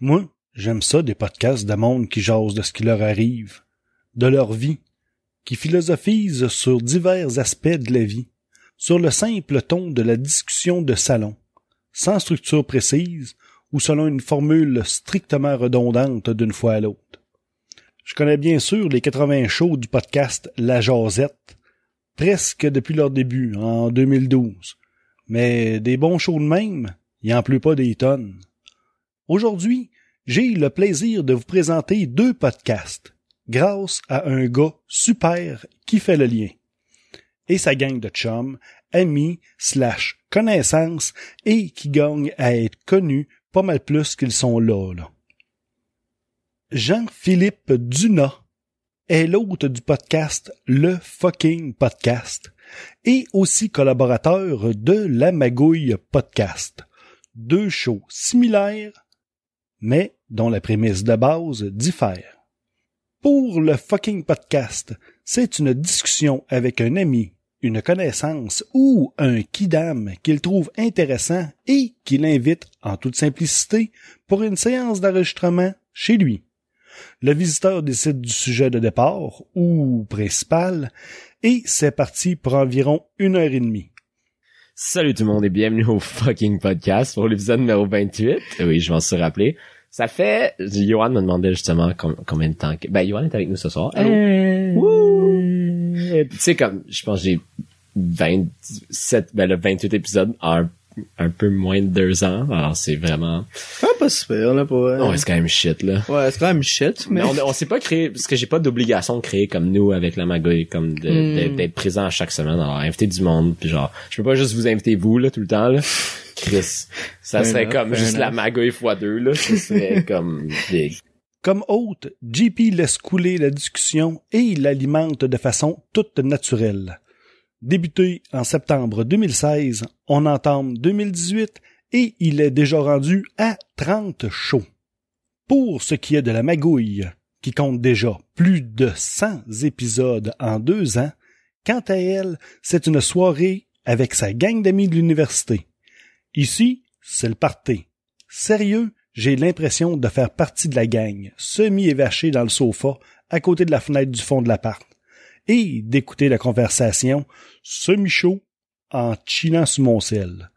Moi, j'aime ça des podcasts de monde qui jasent de ce qui leur arrive, de leur vie, qui philosophisent sur divers aspects de la vie, sur le simple ton de la discussion de salon, sans structure précise ou selon une formule strictement redondante d'une fois à l'autre. Je connais bien sûr les 80 shows du podcast La Jazette, presque depuis leur début, en 2012. Mais des bons shows de même, il en pleut pas des tonnes. Aujourd'hui, j'ai le plaisir de vous présenter deux podcasts, grâce à un gars super qui fait le lien. Et sa gang de chums, amis, slash connaissances, et qui gagnent à être connus pas mal plus qu'ils sont là. Jean-Philippe Duna est l'hôte du podcast Le Fucking Podcast et aussi collaborateur de La Magouille Podcast. Deux shows similaires, mais dont la prémisse de base diffère. Pour le fucking podcast, c'est une discussion avec un ami, une connaissance ou un kidam qu'il trouve intéressant et qu'il invite en toute simplicité pour une séance d'enregistrement chez lui. Le visiteur décide du sujet de départ, ou principal, et c'est parti pour environ une heure et demie. Salut tout le monde et bienvenue au fucking podcast pour l'épisode numéro 28. Oui, je m'en suis rappelé. Ça fait, Johan me demandait justement com- combien de temps que, ben, Johan est avec nous ce soir. Allô? Wouh! Tu sais, comme, je pense que j'ai 27, ben, le 28 épisode en un peu moins de deux ans. Alors, c'est vraiment, Ah, pas super, là, pas... non, c'est quand même shit, là. Ouais, c'est quand même shit, mais... Mais on, on s'est pas créé, parce que j'ai pas d'obligation de créer comme nous avec la magouille, comme Hmm. d'être présent à chaque semaine. Alors, inviter du monde, puis genre, je peux pas juste vous inviter vous, là, tout le temps, là. Chris. Ça serait enough, comme juste la magouille fois deux, là. Ça serait comme big. Comme hôte, JP laisse couler la discussion et il l'alimente de façon toute naturelle. Débuté en septembre 2016, on entame 2018 et il est déjà rendu à 30 shows. Pour ce qui est de la magouille, qui compte déjà plus de 100 épisodes en deux ans, quant à elle, c'est une soirée avec sa gang d'amis de l'université. Ici, c'est le party. Sérieux, j'ai l'impression de faire partie de la gang, semi-évaché dans le sofa, à côté de la fenêtre du fond de l'appart, et d'écouter la conversation semi-chaud en chillant sur mon sel.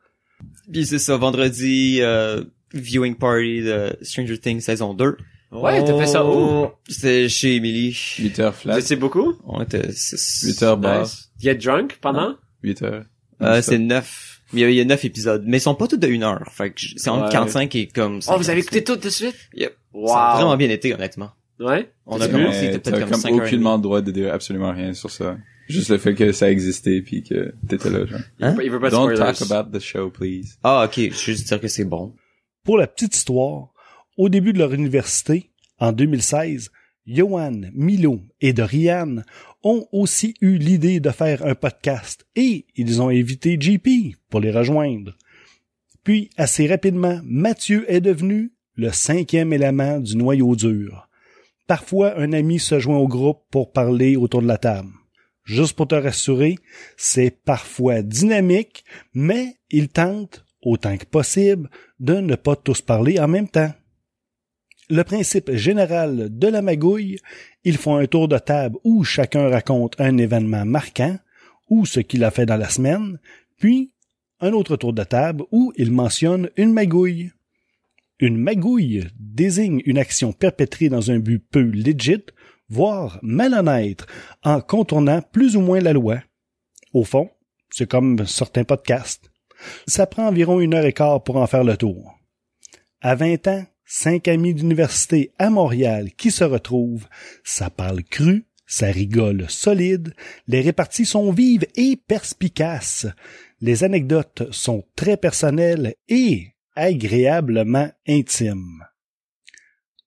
Puis c'est ça, vendredi, euh, viewing party de Stranger Things saison 2. Ouais, t'as fait ça où? C'était chez Emily. 8 heures flat, étiez beaucoup? On était 6. 8 heures bar, Nice. Get drunk pendant? 8 heures. Euh, c'est 9. Il y a, il y a 9 épisodes. Mais ils sont pas tous de 1 heure. Fait que c'est entre Ouais. 45 et comme... Oh, vous avez 50. écouté tout de suite? Yep. Wow. Ça a vraiment bien été, honnêtement. Ouais? On a commencé, c'était peut-être comme comme 5 heures et aucunement droit de dire absolument rien sur ça. Juste le fait que ça existait puis que t'étais là, genre. Il veut pas de Don't spoilers. talk about the show, please. Ah, ok. Je veux juste dire que c'est bon. Pour la petite histoire, au début de leur université, en 2016, Johan, Milo et Dorian ont aussi eu l'idée de faire un podcast et ils ont invité JP pour les rejoindre. Puis, assez rapidement, Mathieu est devenu le cinquième élément du noyau dur. Parfois, un ami se joint au groupe pour parler autour de la table. Juste pour te rassurer, c'est parfois dynamique, mais il tente, autant que possible, de ne pas tous parler en même temps. Le principe général de la magouille, ils font un tour de table où chacun raconte un événement marquant ou ce qu'il a fait dans la semaine, puis un autre tour de table où il mentionne une magouille. Une magouille désigne une action perpétrée dans un but peu legit, voire malhonnête, en contournant plus ou moins la loi. Au fond, c'est comme certains podcasts. Ça prend environ une heure et quart pour en faire le tour. À 20 ans, cinq amis d'université à Montréal qui se retrouvent, ça parle cru, ça rigole solide, les réparties sont vives et perspicaces, les anecdotes sont très personnelles et agréablement intimes.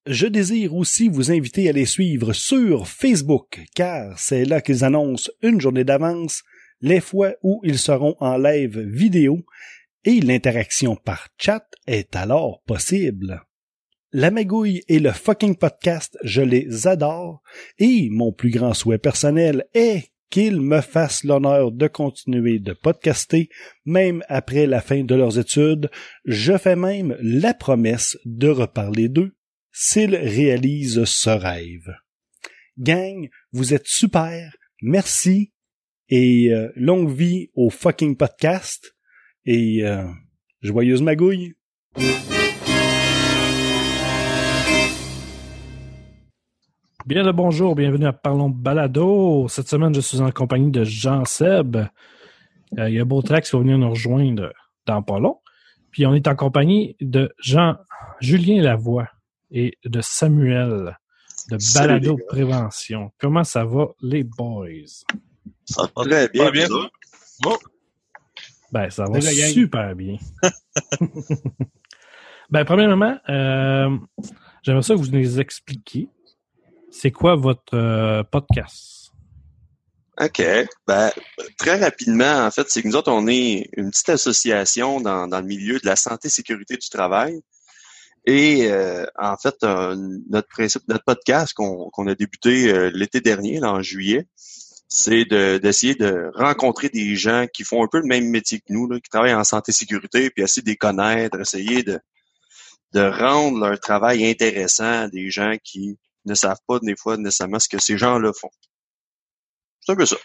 Je désire aussi vous inviter à les suivre sur Facebook, car c'est là qu'ils annoncent une journée d'avance les fois où ils seront en live vidéo et l'interaction par chat est alors possible. La magouille et le fucking podcast, je les adore et mon plus grand souhait personnel est qu'ils me fassent l'honneur de continuer de podcaster même après la fin de leurs études. Je fais même la promesse de reparler d'eux s'ils réalisent ce rêve. Gang, vous êtes super. Merci. Et euh, longue vie au fucking podcast. Et euh, joyeuse magouille. Bien le bonjour, bienvenue à Parlons Balado. Cette semaine, je suis en compagnie de Jean Seb. Euh, il y a Beautrax qui va venir nous rejoindre dans pas long. Puis on est en compagnie de Jean Julien Lavoie et de Samuel de Balado. Prévention. Comment ça va, les boys? Ça va très bien. Pas bien, vous autres? Ben, ça va super bien. ben, premièrement, euh, j'aimerais ça que vous nous expliquiez c'est quoi votre euh, podcast? OK. Ben, très rapidement, en fait, c'est que nous autres, on est une petite association dans, dans le milieu de la santé et sécurité du travail. Et euh, en fait, notre principe, notre podcast qu'on a débuté euh, l'été dernier, en juillet, c'est de- d'essayer de, rencontrer des gens qui font un peu le même métier que nous, là, qui travaillent en santé et sécurité, puis essayer de les connaître, essayer de, de rendre leur travail intéressant à des gens qui ne savent pas des fois nécessairement ce que ces gens-là font. C'est un peu ça.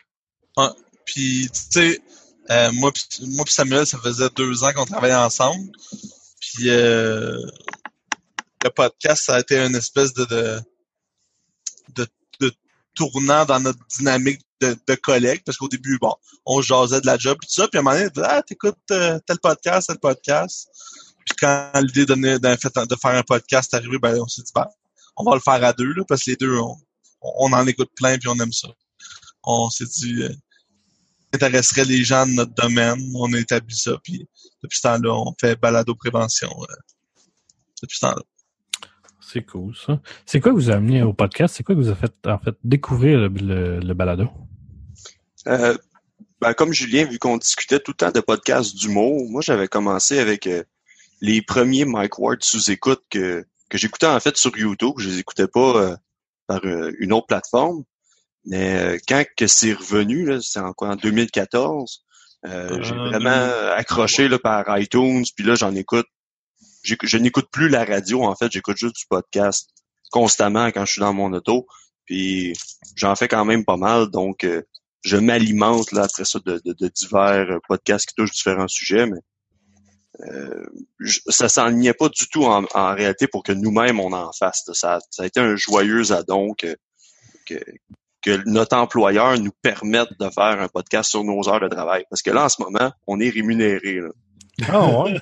Puis, tu sais, euh, moi puis moi Samuel, ça faisait deux ans qu'on travaillait ensemble. Puis, euh, le podcast, ça a été une espèce de, de, de, tournant dans notre dynamique de, de collègues. Parce qu'au début, bon, on jasait de la job et tout ça. Puis à un moment donné, ah, t'écoutes euh, tel podcast, tel podcast. Puis quand l'idée de, de, faire un podcast est arrivée, ben, on s'est dit, ben, on va le faire à deux, là, parce que les deux, on, on en écoute plein puis on aime ça. On s'est dit, euh, intéresserait les gens de notre domaine. On a établi ça, puis depuis ce temps-là, on fait balado prévention. euh, depuis ce temps-là. C'est cool, ça. C'est quoi que vous a amené au podcast? C'est quoi que vous a fait, en fait, découvrir le, le- le balado? Euh, ben, comme Julien, vu qu'on discutait tout le temps de podcasts d'humour, moi j'avais commencé avec euh, les premiers Mike Ward sous écoute que, que j'écoutais en fait sur YouTube. Je les écoutais pas euh, par euh, une autre plateforme. Mais euh, quand que c'est revenu, là, c'est en quoi en 2014, euh, j'ai Euh, vraiment accroché là, par iTunes, puis là j'en écoute. Je n'écoute plus la radio, en fait, j'écoute juste du podcast constamment quand je suis dans mon auto. Puis j'en fais quand même pas mal, donc euh, je m'alimente là après ça de, de- de divers podcasts qui touchent différents sujets, mais euh, ça s'enlignait pas du tout en, en réalité pour que nous-mêmes on en fasse. Ça, ça a été un joyeux addon que, que, que notre employeur nous permette de faire un podcast sur nos heures de travail. Parce que là, en ce moment, on est rémunéré. Ah ouais?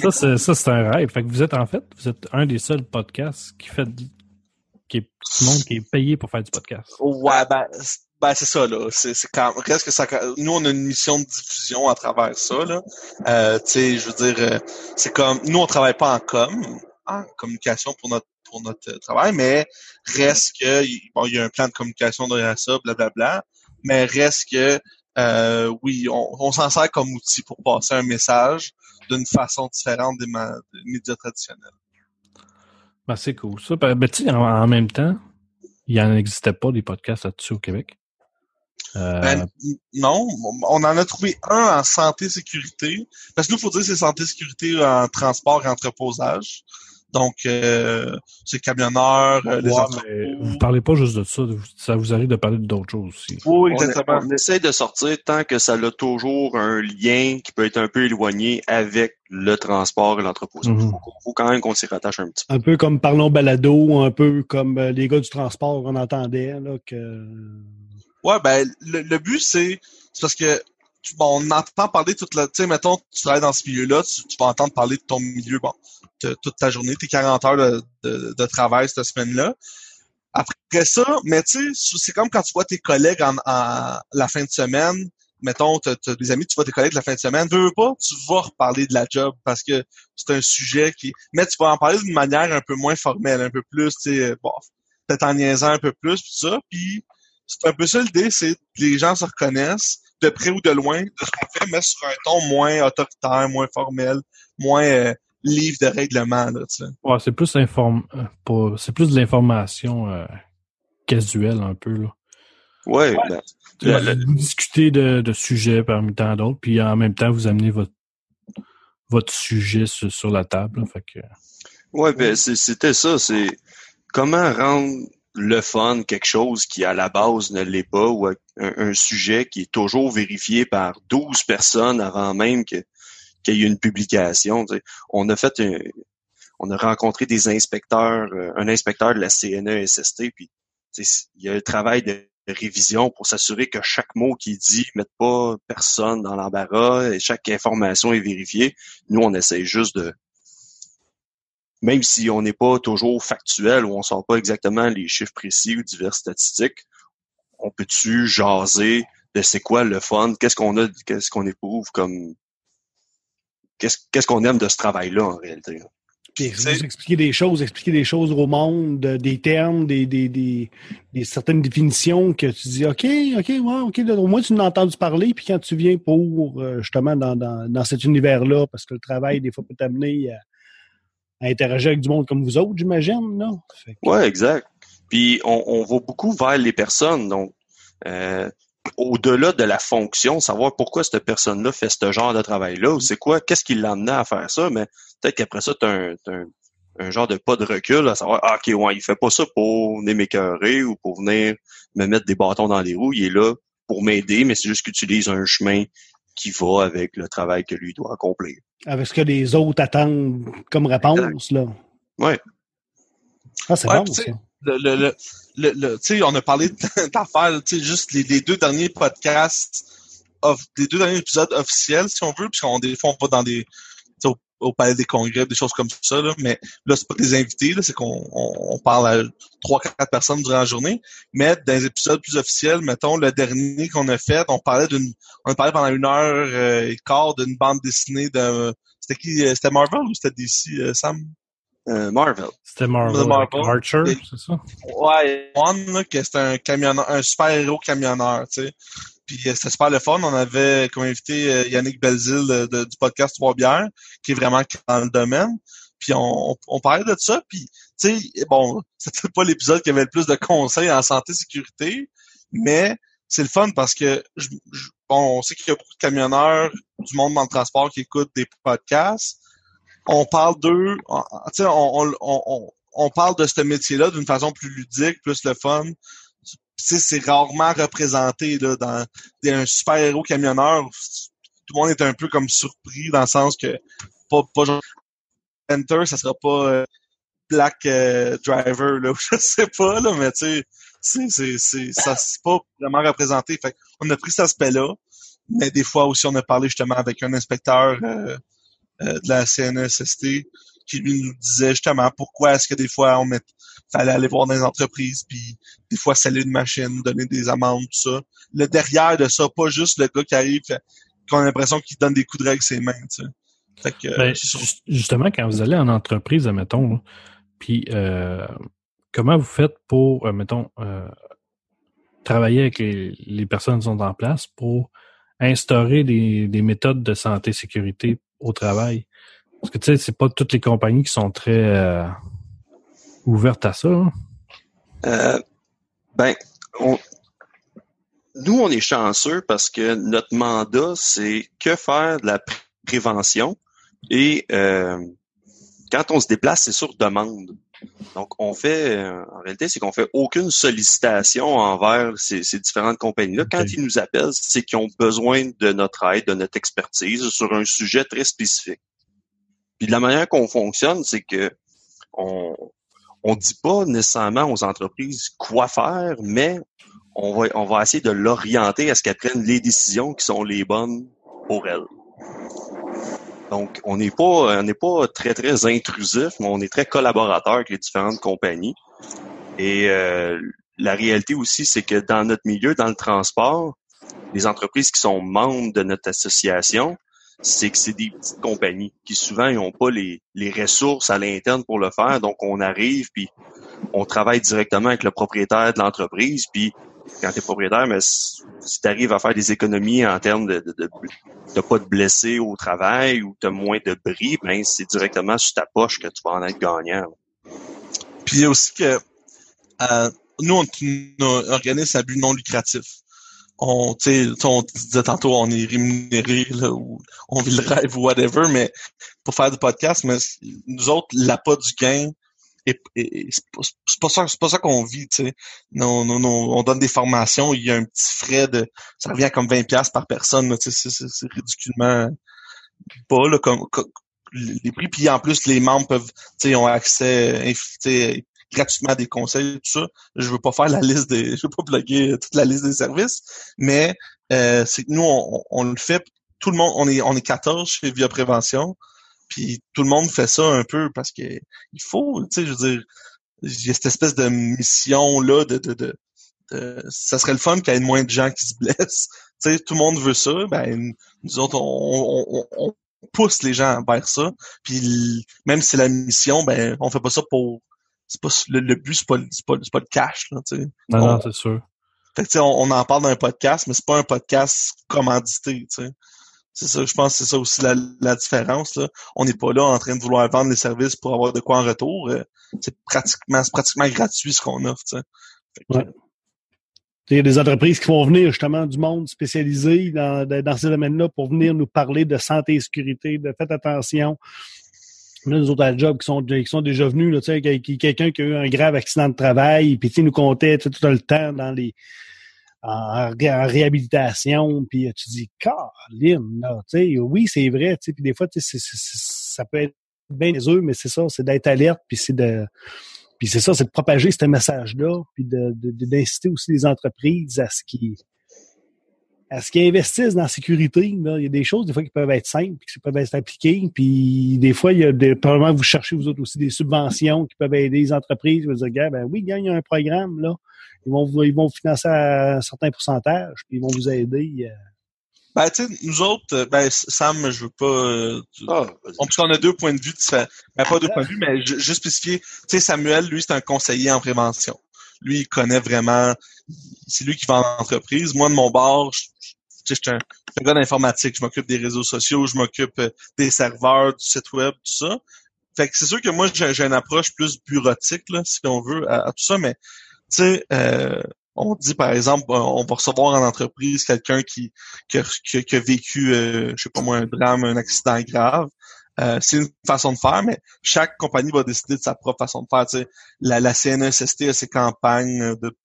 ça, c'est, un rêve. Fait que vous êtes, en fait, vous êtes un des seuls podcasts qui fait, du- qui est, tout le monde qui est payé pour faire du podcast. Ouais, ben, c'est- ben c'est ça, là. C'est, quand, reste que ça, nous, on a une mission de diffusion à travers ça, là. Euh, tu sais, je veux dire, euh, c'est comme, nous, on travaille pas en com, en communication pour notre, pour notre euh, travail, mais reste que, bon, il y a un plan de communication derrière ça, blablabla, mais reste que, euh, oui, on, on s'en sert comme outil pour passer un message d'une façon différente des, médias traditionnels. Ben, c'est cool, ça. Ben, ben, en, en même temps, il n'en existait pas des podcasts là-dessus au Québec. Euh, Ben, non, on en a trouvé un en santé sécurité. Parce que nous, faut dire que c'est santé sécurité en transport et entreposage. Donc, euh, c'est camionneurs, euh, les ouais, entrepôts. mais vous parlez pas juste de ça. Ça vous arrive de parler d'autres choses aussi. Oui, On, exactement. on essaie de sortir tant que ça a toujours un lien qui peut être un peu éloigné avec le transport et l'entrepôt. Il Mhm. faut, faut quand même qu'on s'y rattache un petit peu. Un peu comme Parlons Balado, un peu comme les gars du transport, on entendait là, que... Ouais, ben, le, le but, c'est parce que tu- bon, on entend parler toute la... Tu sais, mettons, tu travailles dans ce milieu-là, tu, tu vas entendre parler de ton milieu, bon, te- toute ta journée, tes 40 heures de, de, de travail cette semaine-là. Après ça, mais tu sais, c'est comme quand tu vois tes collègues en, en la fin de semaine, mettons, t'as t'as des amis, tu vois tes collègues la fin de semaine, veux, veux pas, tu vas reparler de la job parce que c'est un sujet qui... Mais tu vas en parler d'une manière un peu moins formelle, un peu plus, tu sais, bon, peut-être en niaisant un peu plus, tout ça, puis c'est un peu ça l'idée, c'est que les gens se reconnaissent de près ou de loin de ce qu'on fait, mais sur un ton moins autoritaire, moins formel, moins euh, livre de règlement, là. Ouais, c'est plus inform... euh, c'est plus de l'information euh, casuelle un peu là. Ouais, ben, Vous discutez de, de sujets parmi tant d'autres, puis en même temps, vous amenez votre, votre sujet sur, sur la table. là. Fait que, ouais, ben, c'était ça, c'est comment rendre le fun quelque chose qui à la base ne l'est pas ou un, sujet qui est toujours vérifié par 12 personnes avant même qu'il y ait une publication. On a fait un- on a rencontré des inspecteurs, euh, un inspecteur de la CNESST, puis il y a un travail de révision pour s'assurer que chaque mot qu'il dit ne mette pas personne dans l'embarras et chaque information est vérifiée. Nous, on essaie juste de même si on n'est pas toujours factuel ou on sort pas exactement les chiffres précis ou diverses statistiques, on peut-tu jaser de c'est quoi le fun, qu'est-ce qu'on a, qu'est-ce qu'on éprouve comme qu'est-ce qu'est-ce qu'on aime de ce travail-là en réalité? Puis expliquer des choses, expliquer des choses au monde, des termes, des, des, des, des certaines définitions que tu dis OK, OK, ouais, OK, au moins tu en as entendu parler, puis quand tu viens pour euh, justement dans, dans, dans cet univers-là, parce que le travail, des fois, peut t'amener à, à interagir avec du monde comme vous autres, j'imagine, là. Que- Ouais, exact. Puis on, on va beaucoup vers les personnes, donc euh, au-delà de la fonction, savoir pourquoi cette personne-là fait ce genre de travail-là, ou c'est quoi, qu'est-ce qui l'a amené à faire ça, mais peut-être qu'après ça, tu as un, un genre de pas de recul à savoir ah, OK, ouais, il fait pas ça pour venir m'écœurer ou pour venir me mettre des bâtons dans les roues, il est là pour m'aider, mais c'est juste qu'il utilise un chemin qui va avec le travail que lui doit accomplir. Avec ce que les autres attendent comme réponse, là. Ouais. Ah, c'est Ouais, bon, ça. le, le, le, le, le- tu sais, on a parlé d'affaires, tu sais, juste les, les deux derniers podcasts, les deux derniers épisodes officiels, si on veut, puisqu'on des fois on va dans des, au, palais des congrès, des choses comme ça, là, mais là, c'est pas des invités, c'est qu'on on, on parle à trois, quatre personnes durant la journée, mais dans les épisodes plus officiels, mettons, le dernier qu'on a fait, on parlait d'une, on a parlé pendant une heure euh, et quart d'une bande dessinée de, c'était qui, euh, c'était Marvel ou c'était DC, euh, Sam? Euh, Marvel. C'était Marvel, The Marvel. Archer, c'est ça? Ouais, One, là, que c'était un camionneur, un super-héros camionneur, tu sais. Puis euh, c'était super le fun. On avait comme invité euh, Yannick Belzile de- de- du podcast Trois Bières, qui est vraiment dans le domaine. Puis on, on, on parlait de ça. Puis, tu sais, bon, c'était pas l'épisode qui avait le plus de conseils en santé sécurité, mais c'est le fun parce que je- je- bon, on sait qu'il y a beaucoup de camionneurs du monde dans le transport qui écoutent des podcasts. On parle d'eux, on, on, on, on- parle de ce métier-là d'une façon plus ludique, plus le fun. C'est rarement représenté là, dans un super-héros camionneur. Tout le monde est un peu comme surpris dans le sens que pas, pas genre Enter, ça sera pas euh, Black euh, Driver, là, je sais pas, là, mais tu sais, c'est, ça c'est pas vraiment représenté. Fait on a pris cet aspect-là, mais des fois aussi on a parlé justement avec un inspecteur euh, euh, de la CNSST qui lui nous disait justement pourquoi est-ce que des fois on met, fallait aller voir dans les entreprises puis des fois sceller une machine, donner des amendes, tout ça. Le derrière de ça, pas juste le gars qui arrive qu'on a l'impression qu'il donne des coups de règle avec ses mains, tu sais. Fait que, Ben, justement, quand vous allez en entreprise, admettons, puis euh, comment vous faites pour, euh, mettons, euh, travailler avec les, les personnes qui sont en place pour instaurer des, des méthodes de santé et sécurité au travail? Parce que, tu sais, c'est pas toutes les compagnies qui sont très euh, ouvertes à ça. hein. Euh, ben, on- nous, on est chanceux parce que notre mandat, c'est que faire de la pré- prévention et euh, quand on se déplace, c'est sur demande. Donc, on fait, euh, en réalité, c'est qu'on fait aucune sollicitation envers ces, ces différentes compagnies-là. Quand ils nous appellent, c'est qu'ils ont besoin de notre aide, de notre expertise sur un sujet très spécifique. Puis de la manière qu'on fonctionne, c'est que on, on dit pas nécessairement aux entreprises quoi faire, mais on va, on va essayer de l'orienter à ce qu'elles prennent les décisions qui sont les bonnes pour elles. Donc, on n'est pas, on n'est pas très, très intrusif, mais on est très collaborateur avec les différentes compagnies. Et euh, la réalité aussi, c'est que dans notre milieu, dans le transport, les entreprises qui sont membres de notre association, c'est que c'est des petites compagnies qui souvent n'ont pas les, les ressources à l'interne pour le faire. Donc, on arrive, puis on travaille directement avec le propriétaire de l'entreprise, puis quand tu es propriétaire, mais si tu arrives à faire des économies en termes de, de, de, pas de blessés au travail ou de moins de bris, ben c'est directement sur ta poche que tu vas en être gagnant. Puis il y a aussi que euh, nous, on est un à but non lucratif. On, tu sais, on disait tantôt, on est rémunéré, ou on vit le rêve ou whatever, mais pour faire du podcast, mais nous autres, l'appât du gain, et, et- c'est pas- ça, c'est pas ça qu'on vit, tu sais. Non, non, non, on donne des formations, il y a un petit frais de, ça revient à comme 20 pièces par personne, tu sais, c'est- ridiculement pas, là, comme, comme les prix, puis en plus, les membres peuvent, tu sais, ont accès, gratuitement à des conseils, tout ça. Je veux pas faire la liste des, je veux pas bloguer toute la liste des services, mais euh, c'est que nous, on, on le fait, tout le monde, on est, on est 14 chez Via Prévention, puis tout le monde fait ça un peu parce que il faut, tu sais, je veux dire, il y a cette espèce de mission là de, de, de, de- ça serait le fun qu'il y ait moins de gens qui se blessent. Tu sais, tout le monde veut ça, ben nous autres on, on, on- on pousse les gens vers ça. Puis même si c'est la mission, ben on fait pas ça pour c'est pas le, le but c'est pas c'est pas, c'est pas le cash là, tu sais. Non, On- non, c'est sûr. fait que, tu sais, on, on en parle dans un podcast, mais c'est pas un podcast commandité, tu sais. C'est ça, je pense que c'est ça aussi la, différence, là. On n'est pas là en train de vouloir vendre les services pour avoir de quoi en retour. euh, c'est pratiquement, pratiquement gratuit ce qu'on offre. Il y a des entreprises qui vont venir justement du monde spécialisé dans, dans ces domaines-là pour venir nous parler de santé et sécurité, de faites attention. Nous autres à job qui sont, qui sont déjà venus, qui- qui- quelqu'un qui a eu un grave accident de travail, puis sais, nous comptait tout le temps dans les en, ré- en réhabilitation, puis tu dis, Caroline, là, oui, c'est vrai, puis des fois, c'est- ça peut être bien eux, mais c'est ça, c'est d'être alerte, puis c'est de puis c'est ça, c'est de propager ce message-là, puis de, de- de- d'inciter aussi les entreprises à ce qu'ils à ce qu'ils investissent dans la sécurité. Là. Il y a des choses, des fois, qui peuvent être simples, qui peuvent être appliquées. Puis des fois, il y a des, probablement vous cherchez vous autres aussi des subventions qui peuvent aider les entreprises. Vous dire, gars, ben oui, gars, il y a un programme, là. Ils vont vous, ils vont vous financer à un certain pourcentage, puis ils vont vous aider. euh. Ben, tu sais, nous autres, euh, ben, Sam, je veux pas, euh, Ah, vas-y. on, parce qu'on a deux points de vue différents. Ben, pas deux points de vue, mais ju- juste spécifier. Tu sais, Samuel, lui, c'est un conseiller en prévention. Lui, il connaît vraiment, c'est lui qui va en entreprise. Moi, de mon bord, je, je- suis un, un gars d'informatique. Je m'occupe des réseaux sociaux, je m'occupe euh, des serveurs, du site web, tout ça. Fait que c'est sûr que moi, j'ai j'ai une approche plus bureautique, là, si on veut, à, tout ça, mais, tu sais, euh, on dit, par exemple, euh, on va recevoir en entreprise quelqu'un qui, qui, a, qui a- vécu, euh, je sais pas moi, un drame, un accident grave. Euh, c'est une façon de faire, mais chaque compagnie va décider de sa propre façon de faire. La, la CNESST a ses campagnes de, tu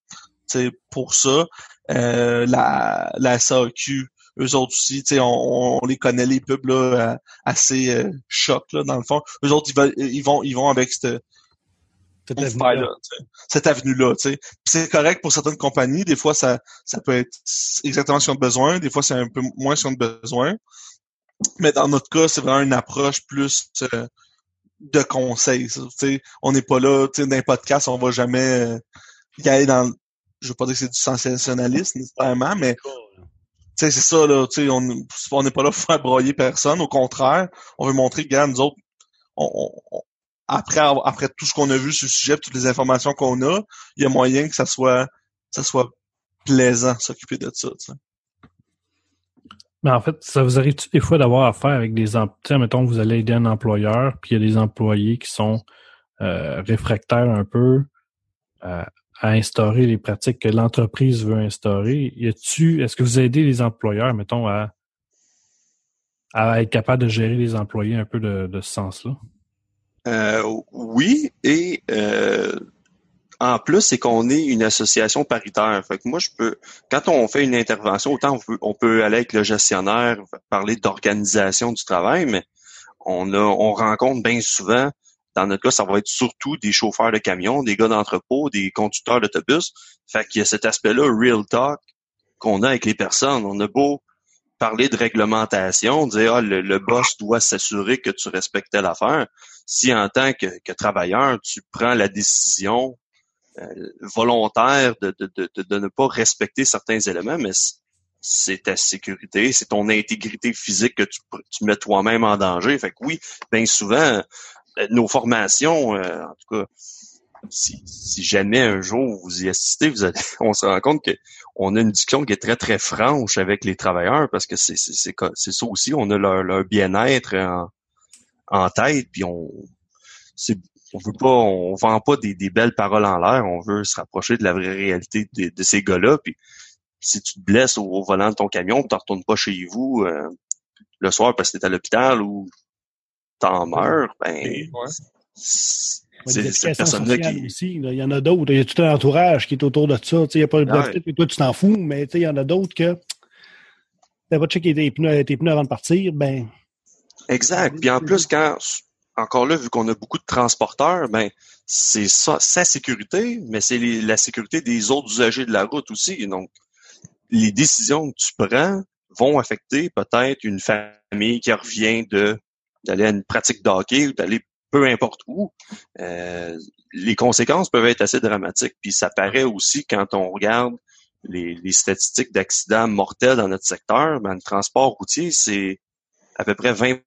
sais, pour ça. Euh, la, la SAQ, eux autres aussi, tu sais, on, on les connaît les pubs là, euh, assez euh, choc là, dans le fond. Eux autres, ils, veulent, ils vont, ils vont avec cette, Cette avenue-là. cette avenue-là. C'est correct pour certaines compagnies. Des fois, ça, ça peut être exactement ce qu'ils ont besoin. Des fois, c'est un peu moins ce qu'ils ont besoin. Mais dans notre cas, c'est vraiment une approche plus euh, de conseils. ça. Tu sais, on n'est pas là, tu sais, dans un podcast, on va jamais euh, y aller dans... Je veux pas dire que c'est du sensationnalisme nécessairement, mais tu sais, c'est ça, là, tu sais, on on n'est pas là pour faire broyer personne. Au contraire, on veut montrer que, gars, nous autres, on, on- on- après, après tout ce qu'on a vu sur le sujet, toutes les informations qu'on a, il y a moyen que ça soit, ça soit plaisant de s'occuper de ça. tu sais. Mais en fait, ça vous arrive-tu des fois d'avoir affaire avec des employés, mettons, vous allez aider un employeur, puis il y a des employés qui sont euh, réfractaires un peu euh, à instaurer les pratiques que l'entreprise veut instaurer. Est-ce que vous aidez les employeurs, mettons, à, être capable de gérer les employés un peu de, de ce sens-là? Euh, oui, et euh, en plus, c'est qu'on est une association paritaire. Fait que moi, je peux, quand on fait une intervention, autant on peut, on peut aller avec le gestionnaire, parler d'organisation du travail, mais on a, on rencontre bien souvent, dans notre cas, ça va être surtout des chauffeurs de camions, des gars d'entrepôt, des conducteurs d'autobus. Fait qu'il y a cet aspect-là, real talk, qu'on a avec les personnes. On a beau parler de réglementation, dire ah, le, boss doit s'assurer que tu respectes l'affaire. Si en tant que, que travailleur, tu prends la décision euh, volontaire de, de, de, de- ne pas respecter certains éléments, mais c'est ta sécurité, c'est ton intégrité physique que tu, tu mets toi-même en danger. Fait que oui, bien souvent, nos formations, euh, en tout cas, si, si jamais un jour vous y assistez, vous allez, on se rend compte que on a une discussion qui est très très franche avec les travailleurs parce que c'est ça aussi, on a leur, leur bien-être en, en tête, puis on on veut pas, on vend pas des, des belles paroles en l'air, on veut se rapprocher de la vraie réalité de, de ces gars-là. Puis si tu te blesses au, au volant de ton camion, tu retournes pas chez vous euh, le soir parce que t'es à l'hôpital ou t'en meurs, ben Et- ouais. Ouais, cette personne-là sociales qui. aussi. là. Il y en a d'autres. Il y a tout un entourage qui est autour de ça. Tu sais, Il y a pas Ah ouais. peut-être que toi, tu t'en fous, mais tu sais, il y en a d'autres que t'as pas checké tes pneus, tes pneus avant de partir, ben Exact. Puis en plus, quand encore là, vu qu'on a beaucoup de transporteurs, ben c'est ça, sa sécurité, mais c'est les- la sécurité des autres usagers de la route aussi. Donc, les décisions que tu prends vont affecter peut-être une famille qui revient de d'aller à une pratique de hockey ou d'aller peu importe où. Euh, les conséquences peuvent être assez dramatiques. Puis ça paraît aussi quand on regarde les, statistiques d'accidents mortels dans notre secteur, ben, le transport routier, c'est à peu près 20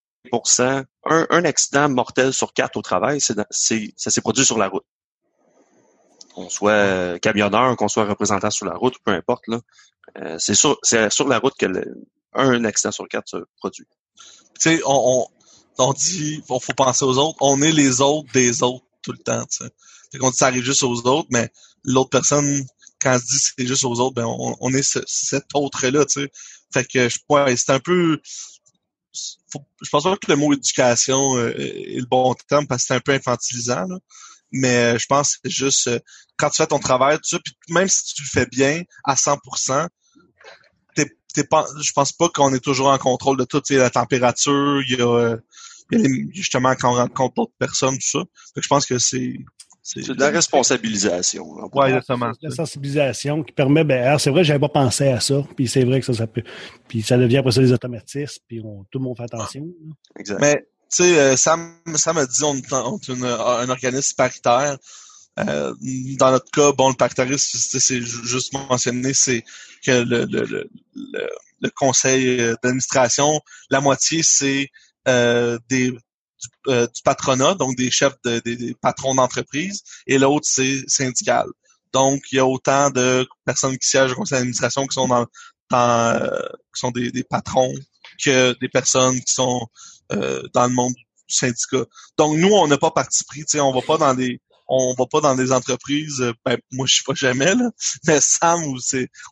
un, un accident mortel sur quatre au travail, c'est, ça s'est produit sur la route. Qu'on soit euh, camionneur, qu'on soit représentant sur la route, peu importe, là. Euh, c'est sur, c'est sur la route que un accident sur quatre se produit. Tu sais, on, on dit, faut, faut penser aux autres. On est les autres des autres tout le temps, tu sais. Fait qu'on dit ça arrive juste aux autres, mais l'autre personne, quand elle se dit c'est juste aux autres, ben on, est ce- cet autre-là, tu sais. Fait que je ouais, c'est un peu. je pense pas que le mot éducation euh, est le bon terme parce que c'est un peu infantilisant, là. Mais euh, je pense que c'est juste euh, quand tu fais ton travail, tout ça, puis même si tu le fais bien à 100%, t'es, t'es pas, je pense pas qu'on est toujours en contrôle de tout. La température, il y a, il y a les- justement quand on rencontre d'autres personnes, tout ça. Fait que je pense que c'est. C'est de la responsabilisation. là. Ouais, exactement. la sensibilisation qui permet, ben, alors, c'est vrai, j'avais pas pensé à ça, puis c'est vrai que ça, ça peut, puis ça devient après ça des automatismes, puis on, tout le monde fait attention. Exact. Mais tu sais, euh, Sam, Sam a dit on est, en- on est une- un organisme paritaire. Euh, dans notre cas, bon, le paritarisme, c'est c'est ju- juste mentionné, c'est que le, le, le, le, conseil euh, d'administration, la moitié, c'est euh, des du, euh, du patronat, donc des chefs de, des, des patrons d'entreprise, et l'autre, c'est syndical. Donc, il y a autant de personnes qui siègent au conseil d'administration qui sont dans, dans euh, qui sont des, des patrons que des personnes qui sont dans le monde syndicat. Donc nous, on n'a pas parti pris, on va pas dans des on va pas dans des entreprises, euh, ben, moi je suis pas jamais là, mais Sam ou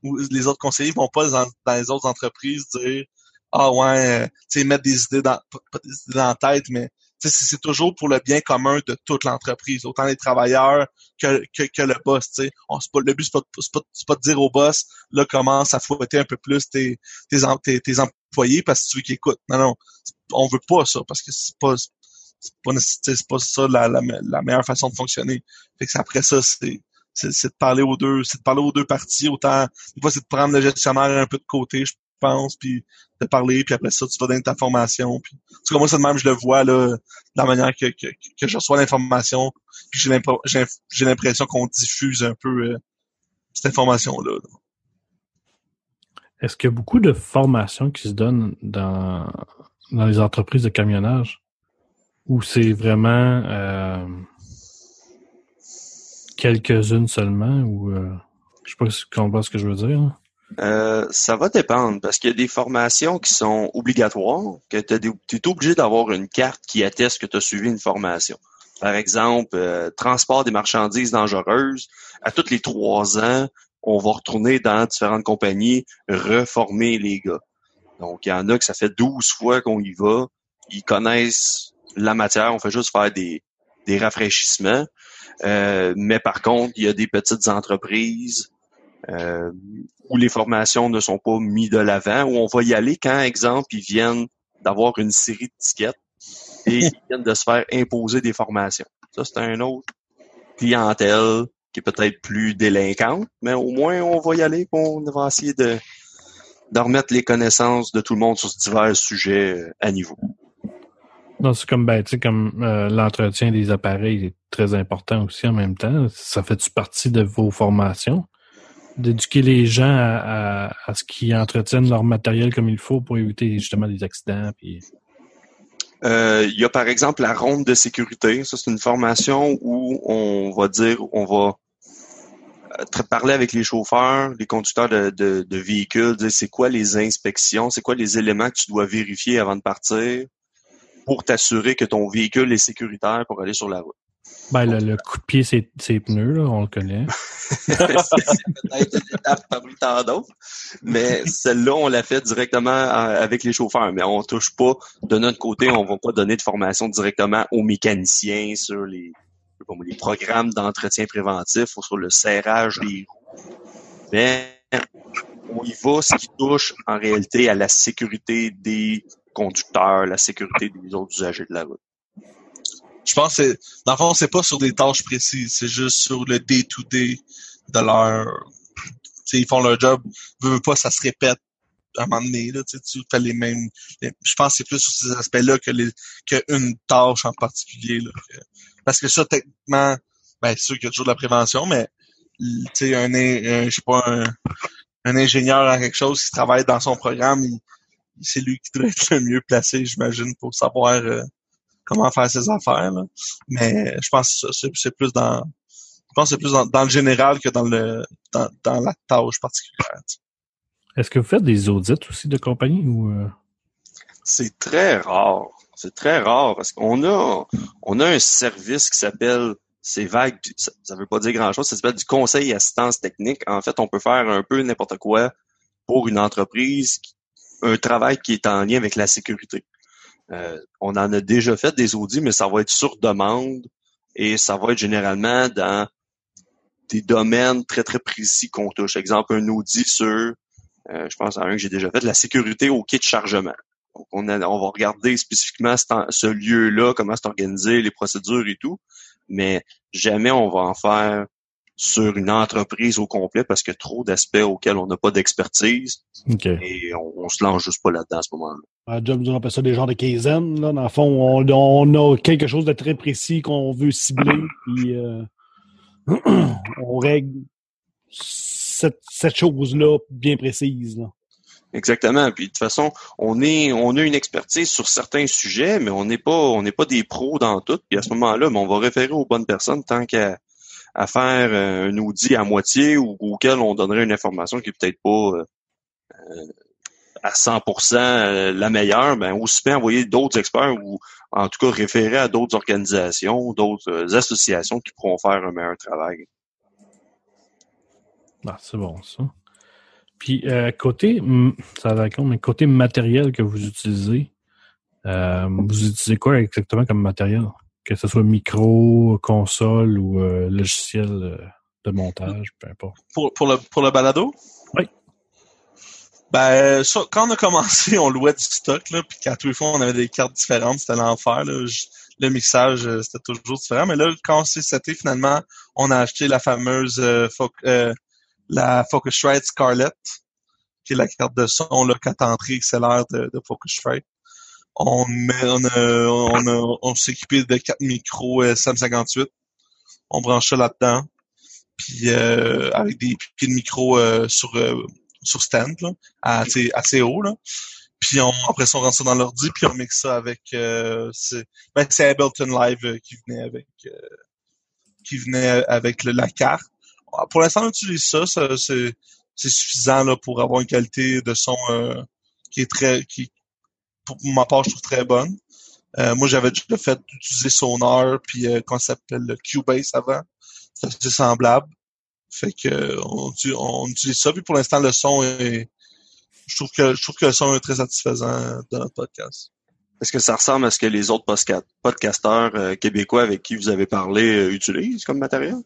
ou les autres conseillers vont pas dans, les autres entreprises dire ah ouais, euh, tu sais mettre des idées dans pas, des idées dans la tête, mais c'est toujours pour le bien commun de toute l'entreprise, autant les travailleurs que, que, que le boss. tu sais. On, pas, le but, c'est pas, pas, pas de dire au boss, là, commence à fouetter un peu plus tes, tes, tes, tes employés parce que tu veux qu'ils écoutent. Non, non, on veut pas ça parce que c'est pas c'est pas, pas ça la, la, me- la meilleure façon de fonctionner. Fait que après ça, c'est de parler aux deux, c'est de parler aux deux parties. Autant des fois, c'est de prendre le gestionnaire un peu de côté, je pense, puis de parler, puis après ça, tu vas donner ta formation. Puis, en tout cas, moi, c'est de même, je le vois là, de la manière que, je reçois l'information, puis j'ai l'impression qu'on diffuse un peu euh, cette information-là. là. Est-ce qu'il y a beaucoup de formations qui se donnent dans, dans les entreprises de camionnage? Ou c'est vraiment euh, quelques-unes seulement? Ou euh, je sais pas si tu comprends ce que je veux dire. Euh, ça va dépendre parce qu'il y a des formations qui sont obligatoires, que tu es obligé d'avoir une carte qui atteste que tu as suivi une formation. Par exemple, euh, transport des marchandises dangereuses. À tous les trois ans, on va retourner dans différentes compagnies, reformer les gars. Donc, il y en a que ça fait 12 fois qu'on y va. Ils connaissent la matière. On fait juste faire des, des rafraîchissements. Euh, mais par contre, il y a des petites entreprises euh, où les formations ne sont pas mises de l'avant, où on va y aller quand, exemple, ils viennent d'avoir une série de tickets et ils viennent de se faire imposer des formations. Ça, c'est un autre clientèle qui est peut-être plus délinquante, mais au moins on va y aller et on va essayer de, de remettre les connaissances de tout le monde sur divers sujets à niveau. Non, c'est comme ben, comme euh, l'entretien des appareils est très important aussi en même temps. Ça fait-tu partie de vos formations? D'éduquer les gens à, à, à ce qu'ils entretiennent leur matériel comme il faut pour éviter justement des accidents. Puis... Euh, il y a par exemple la ronde de sécurité. Ça, c'est une formation où on va dire, on va euh, parler avec les chauffeurs, les conducteurs de, de, de véhicules, dire c'est quoi les inspections, c'est quoi les éléments que tu dois vérifier avant de partir pour t'assurer que ton véhicule est sécuritaire pour aller sur la route. Ben, le, le coup de pied, c'est ses pneus, là, on le connaît. c'est peut-être une étape parmi tant d'autres. Mais celle-là, on l'a fait directement euh, avec les chauffeurs. Mais on touche pas, de notre côté, on va pas donner de formation directement aux mécaniciens sur les, les programmes d'entretien préventif ou sur le serrage des roues. Mais on y va ce qui touche en réalité à la sécurité des la sécurité des autres usagers de la route. Je pense que dans le fond, c'est pas sur des tâches précises, c'est juste sur le day-to-day de leur, tu sais, ils font leur job, veux, veux pas, ça se répète à un moment donné, là, tu fais les mêmes, je pense que c'est plus sur ces aspects-là que les, qu'une tâche en particulier, là. Que- Parce que ça, techniquement, ben, c'est sûr qu'il y a toujours de la prévention, mais, tu sais, un, je sais pas, un, ingénieur en quelque chose qui travaille dans son programme, c'est lui qui doit être le mieux placé, j'imagine, pour savoir euh, comment faire ses affaires. là. Mais je pense que ça, c'est, plus dans je pense que c'est plus dans, dans le général que dans le dans, dans la tâche particulière. Est-ce que vous faites des audits aussi de compagnie ou euh, C'est très rare. C'est très rare parce qu'on a, on a un service qui s'appelle, c'est vague, ça, ça veut pas dire grand chose, ça s'appelle du conseil et assistance technique. En fait, on peut faire un peu n'importe quoi pour une entreprise, qui- un travail qui est en lien avec la sécurité. Euh, on en a déjà fait des audits, mais ça va être sur demande et ça va être généralement dans des domaines très, très précis qu'on touche. Exemple, un audit sur, euh, je pense à un que j'ai déjà fait, la sécurité au kit de chargement. Donc, on, a- on va regarder spécifiquement ce, ce lieu-là, comment c'est organisé, les procédures et tout, mais jamais on va en faire sur une entreprise au complet parce qu'il y a trop d'aspects auxquels on n'a pas d'expertise OK. et on, on se lance juste pas là-dedans à ce moment-là. À job, on appelle ça des genres de quinzaine. Là. Dans le fond, on, on a quelque chose de très précis qu'on veut cibler, puis euh, on règle cette, cette chose-là bien précise. Là. Exactement. Puis de toute façon, on est, on a une expertise sur certains sujets, mais on n'est pas, on n'est pas des pros dans tout. Puis à ce moment-là, ben, on va référer aux bonnes personnes tant qu'à à faire euh, un audit à moitié ou auquel on donnerait une information qui est peut-être pas euh, euh, à 100% euh, la meilleure, ben aussi bien envoyer d'autres experts ou en tout cas référer à d'autres organisations, d'autres associations qui pourront faire un meilleur travail. Ah, c'est bon, ça. Puis, euh, côté, ça va mais côté matériel que vous utilisez, vous utilisez quoi exactement comme matériel? Que ce soit micro, console ou euh, logiciel euh, de montage, peu importe. Pour, pour le pour le balado? Oui. Ben ça, quand on a commencé, on louait du stock, là, puis qu'à tous les fois, on avait des cartes différentes, c'était l'enfer. Là. Je- le mixage, euh, c'était toujours différent. Mais là, quand on s'est seté, finalement, on a acheté la fameuse euh, Foc- euh, la Focusrite Scarlett, qui est la carte de son là, 4 entrées XLR de, de Focusrite. On met, on a, on a, on s'est équipé de quatre micros euh, SM58. On branche ça là-dedans. Puis euh, avec des pieds de micro euh, sur euh, sur stand là, assez, assez haut là. Puis on, après ça, on rentre ça dans l'ordi, puis on mixe ça avec euh, c'est ben, c'est Ableton Live euh, qui venait avec euh, qui venait avec le- la carte. Ah, Pour l'instant, on utilise ça, ça c'est c'est suffisant là pour avoir une qualité de son euh, qui est très qui pour ma part je trouve très bonne. Euh, moi j'avais déjà fait utiliser Sonar puis euh, qu'on s'appelle le Cubase avant. C'est semblable. Fait que on, uti- on utilise ça puis pour l'instant le son est je trouve que je trouve que le son est très satisfaisant de notre podcast. Est-ce que ça ressemble à ce que les autres podcasteurs euh, québécois avec qui vous avez parlé euh, utilisent comme matériel?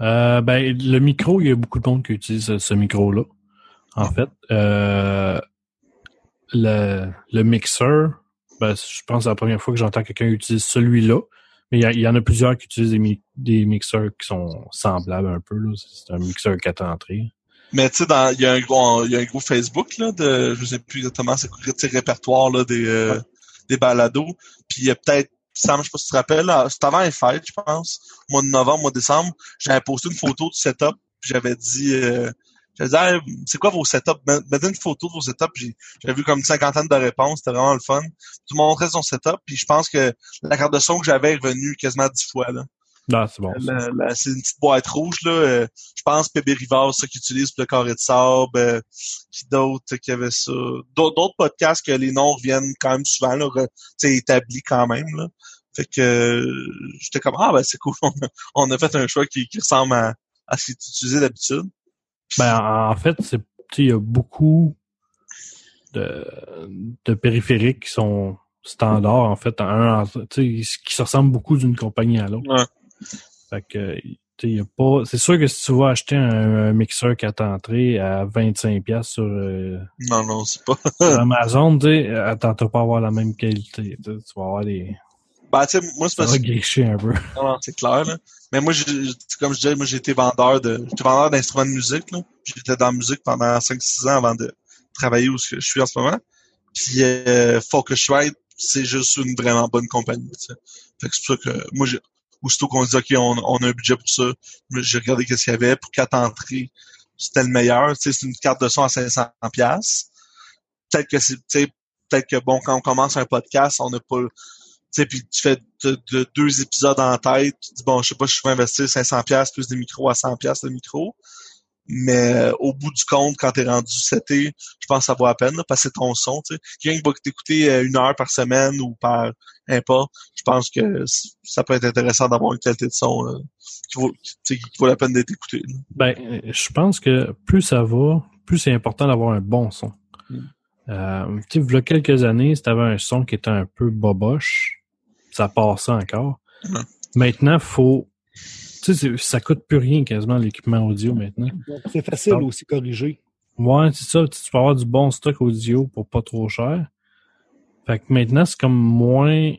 Euh, ben, le micro, il y a beaucoup de monde qui utilise ce, ce micro-là. En fait, euh, le, le mixeur, ben, je pense que c'est la première fois que j'entends quelqu'un utiliser celui-là. Mais il y, en a plusieurs qui utilisent des, mi- des mixeurs qui sont semblables un peu. C'est un mixeur quatre entrées. Mais tu sais, il y a un gros y a un gros Facebook là de je sais plus exactement c'est quoi le répertoire là des euh, des balados. Puis il y a peut-être Sam, je sais pas si tu te rappelles, c'était avant les fêtes, je pense, mois de novembre, mois de décembre, j'avais posté une photo du setup, puis j'avais dit euh, j'avais dit Hey, c'est quoi vos setups? Mettez une photo de vos setups, j'avais vu comme une cinquantaine de réponses, c'était vraiment le fun. Tout le monde montrait son setup, puis je pense que la carte de son que j'avais est revenue quasiment dix fois là. Ah, c'est bon. ça. La- la- c'est une petite boîte rouge, là. euh, je pense Pébé Rivard, ça, qui utilise pour le carré de sable. euh, qui d'autres qui avait ça? D'autres d'autres podcasts que les noms reviennent quand même souvent, là, sais, établis quand même, là. Fait que euh, j'étais comme ah ben c'est cool, on a, on a fait un choix qui, qui ressemble à, à ce qui est utilisé d'habitude. Ben, en fait, c'est, tu sais, il y a beaucoup de, de périphériques qui sont standards, en fait, un, qui se ressemblent beaucoup d'une compagnie à l'autre. Ouais. Fait que, tu sais, il y a pas, c'est sûr que si tu vas acheter un, un mixeur 4 entrées à 25$ piastres sur, euh, Non, non, c'est pas. sur Amazon, tu sais, attends pas à avoir la même qualité. Tu vas avoir des, Ben, tu sais, moi, c'est parce que un peu. Non, non, c'est clair, là. Mais moi, j'ai- j'ai- comme je disais, moi, été vendeur de, j'étais vendeur d'instruments de musique, là. J'étais dans la musique pendant 5-6 ans avant de travailler où je suis en ce moment. Puis, euh, Focusrite, c'est juste une vraiment bonne compagnie, tu sais. Fait que c'est pour ça que, moi, j'ai, aussitôt qu'on dit, OK, on, on a un budget pour ça, j'ai regardé qu'est-ce qu'il y avait pour quatre entrées. C'était le meilleur, tu sais, c'est une carte de son à 500 pièces. Peut-être que c'est, tu sais, peut-être que bon, quand on commence un podcast, on n'a pas, sais, puis tu fais de, de- deux épisodes en tête, tu dis bon, je sais pas, je vais investir 500 pièces plus des micros à 100 pièces le micro. Mais euh, au bout du compte, quand t'es rendu seté, je pense que ça vaut la peine, là, parce que c'est ton son, tu sais. Quelqu'un qui va t'écouter euh, une heure par semaine ou par importe, je pense que ça peut être intéressant d'avoir une qualité de son euh, qui, vaut, tu qui vaut la peine d'être écouté. là. Ben, euh, je pense que plus ça va, plus c'est important d'avoir un bon son. Euh, tu sais, il y a quelques années, si t'avais un son qui était un peu boboche, ça passait encore. Ouais. Maintenant, faut, tu sais, ça coûte plus rien quasiment l'équipement audio maintenant. C'est facile Donc- aussi corriger. Ouais, c'est ça. Tu peux avoir du bon stock audio pour pas trop cher. Fait que maintenant, c'est comme moins,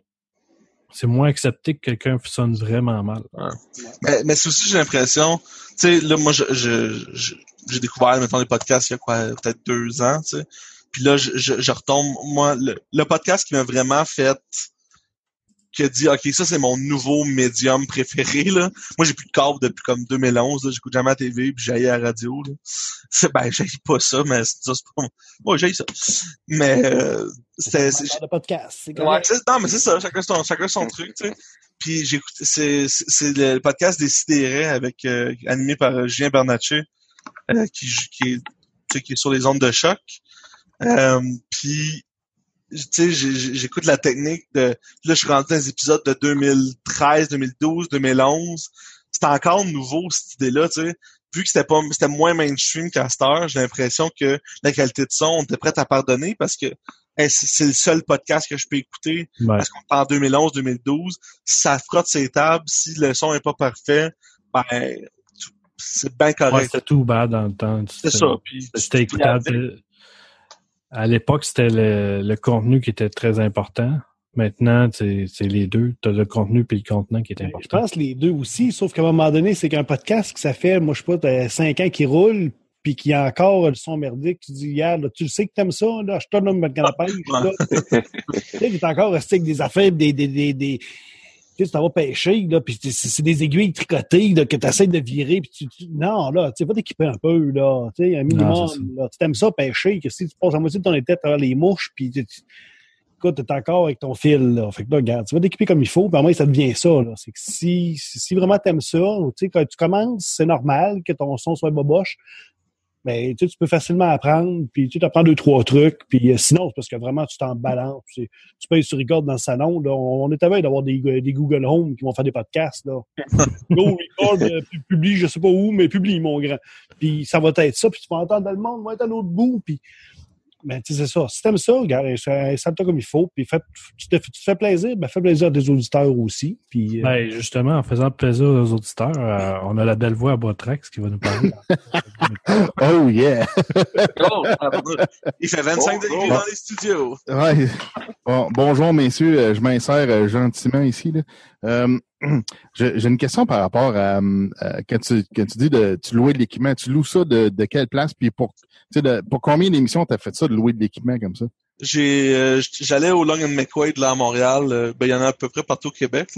c'est moins accepté que quelqu'un sonne vraiment mal. Mais, mais c'est aussi, j'ai l'impression, tu sais, là, moi, je, je, je- j'ai découvert, mettons, les podcasts il y a quoi, peut-être deux ans, tu sais. Puis là, je, je, je retombe, moi, le, le podcast qui m'a vraiment fait, qui a dit, OK, ça, c'est mon nouveau médium préféré, là. Moi, j'ai plus de câble depuis comme 2011, là. J'écoute jamais la TV, puis j'aille à la radio, là. C'est, ben, j'aille pas ça, mais ça, c'est pas, moi, j'aille ça. Mais, euh, c'était, c'est- le podcast, c'est Ouais, non, mais c'est ça, chacun son, chacun son truc, tu sais. Puis j'ai écouté, c'est, le podcast Décidéré avec, euh, animé par euh, Julien Bernatchez, euh, qui, qui, est, qui est sur les ondes de choc. Euh, puis, tu sais, j'ai- j'ai- j'écoute la technique de, là, je suis rendu dans les épisodes de 2013, 2012, 2011. C'était encore nouveau, cette idée-là, tu sais. Vu que c'était pas, c'était moins mainstream qu'à cette heure, j'ai l'impression que la qualité de son, on était prêt à pardonner parce que hey, c'est c'est le seul podcast que je peux écouter Ouais. parce qu'on est en 2011-2012. Si ça frotte ses tables, si le son est pas parfait, ben, c'est bien Ouais, correct. c'était tout bad dans le temps. c'est ça. C'était écoutable. À l'époque, c'était le, le contenu qui était très important. Maintenant, c'est c'est les deux. Tu as le contenu puis le contenant qui est Je important. pense les deux aussi, sauf qu'à un moment donné, c'est qu'un podcast que ça fait, moi, je sais pas, t'as cinq ans qui roule, puis qu'il y a encore le son merdique, tu dis, hier, là, tu le sais que t'aimes ça, là, je te donne ma là. Tu sais, encore resté avec des affaires, des, des, des, des, tu tu t'en vas pêcher, là, puis c'est des aiguilles tricotées, là, que t'essaies de virer, puis tu, tu- non, là, tu sais, va t'équiper un peu, là, tu sais, un minimum, Non, là. Tu t'aimes ça, pêcher, que si tu passes la moitié de ton été à travers les mouches, puis tu, tu- écoute, t'es encore avec ton fil, là. Fait que là, regarde, tu vas t'équiper comme il faut, puis à moment, ça devient ça, là. C'est que si, si, si vraiment t'aimes ça, tu sais, quand tu commences, c'est normal que ton son soit boboche, mais tu sais, tu peux facilement apprendre, puis tu apprends deux, trois trucs, puis euh, sinon, c'est parce que vraiment, tu t'en balances. Tu, tu payes sur record dans le salon, là, on, on est à veille d'avoir des, des Google Home qui vont faire des podcasts, là. Go, record, euh, pu- publie, je sais pas où, mais publie, mon grand. Puis ça va être ça, puis tu vas entendre dans le monde, va être à l'autre bout, puis ben, tu sais, c'est ça. Si t'aimes ça, regarde, installe-toi comme il faut, puis fais, tu, te, tu te fais plaisir, ben, fais plaisir à des auditeurs aussi, puis... euh, Ben, justement, en faisant plaisir aux auditeurs, euh, on a la belle voix à Botrax qui va nous parler. Oh yeah! Oh, il fait 25 degrés dans les studios. Ouais. Bon, bonjour messieurs, Euh, je m'insère gentiment ici. là. J'ai une question par rapport à euh, quand, tu, dis de tu louer de l'équipement, tu loues ça de, quelle place puis pour combien d'émissions t'as fait ça de louer de l'équipement comme ça? Euh, j'allais au Long and McQuaid là à Montréal. euh, ben il y en a à peu près partout au Québec.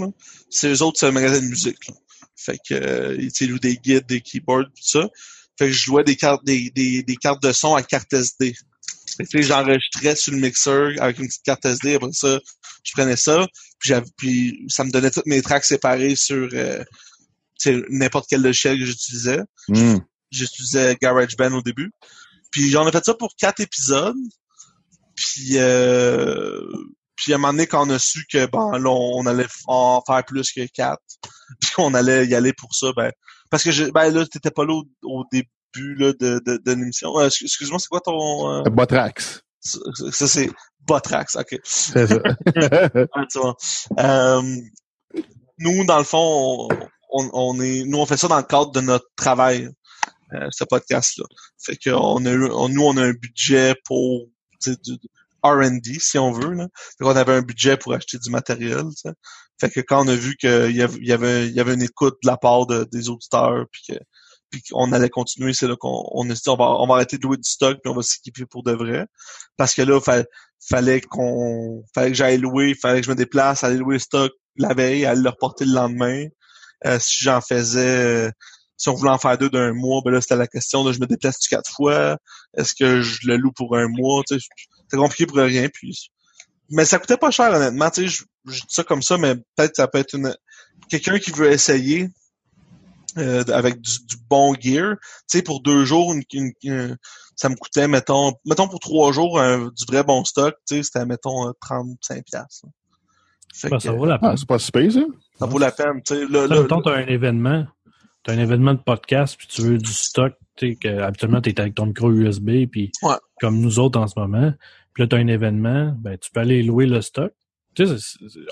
C'est eux autres, c'est un magasin de musique. Fait que euh, ils louent des guides, des keyboards, tout ça. Fait que je jouais des cartes, des, des, cartes de son à carte SD. Fait que j'enregistrais sur le mixeur avec une petite carte SD. Après ça, je prenais ça. Puis, ça me donnait toutes mes tracks séparés sur euh, n'importe quel logiciel que j'utilisais. Hmm. J'utilisais GarageBand au début. Puis j'en ai fait ça pour quatre épisodes. Puis euh, Puis à un moment donné, quand on a su que bon, là, on allait en faire plus que quatre, puis qu'on allait y aller pour ça, ben parce que je, ben là, t'étais pas là au, au début là, de, de, de l'émission. Euh, excuse- Excuse-moi, c'est quoi ton euh, Botrax. Ça, c'est Botrax, ok. C'est ça. Euh, nous, dans le fond, on, on, est, nous, on fait ça dans le cadre de notre travail, euh, ce podcast-là. Fait que on a eu, on- nous, on a un budget pour du R&D, si on veut. Là. Fait qu'on avait un budget pour acheter du matériel. Fait que quand on a vu qu'il y avait, il y avait, il y avait une écoute de la part de- des auditeurs, puis que puis qu'on allait continuer, c'est là qu'on on a dit on va, on arrêter de louer du stock, puis on va s'équiper pour de vrai. Parce que là, fa- fallait qu'on fallait que j'aille louer, fallait que je me déplace, aller louer le stock la veille, aller le reporter le lendemain. Euh, si j'en faisais euh, si on voulait en faire deux d'un mois, ben là, c'était la question de je me déplace tu quatre fois, est-ce que je le loue pour un mois, c'est compliqué pour rien, puis mais ça coûtait pas cher honnêtement, je, je dis ça comme ça, mais peut-être ça peut être une quelqu'un qui veut essayer euh, avec du, du bon gear, tu sais, pour deux jours, une, une- une- ça me coûtait, mettons, mettons pour trois jours, un- du vrai bon stock, tu sais, c'était, mettons, euh, 35 piastres. Fait Ben, que, ça vaut la Ah, peine. c'est pas super, ça. ça vaut la peine, tu sais. Là, mettons, t'as un événement, t'as un événement de podcast, puis tu veux du stock, tu sais, que habituellement, t'es avec ton micro USB, puis Ouais. comme nous autres en ce moment, puis là, t'as un événement, ben, tu peux aller louer le stock. Tu sais,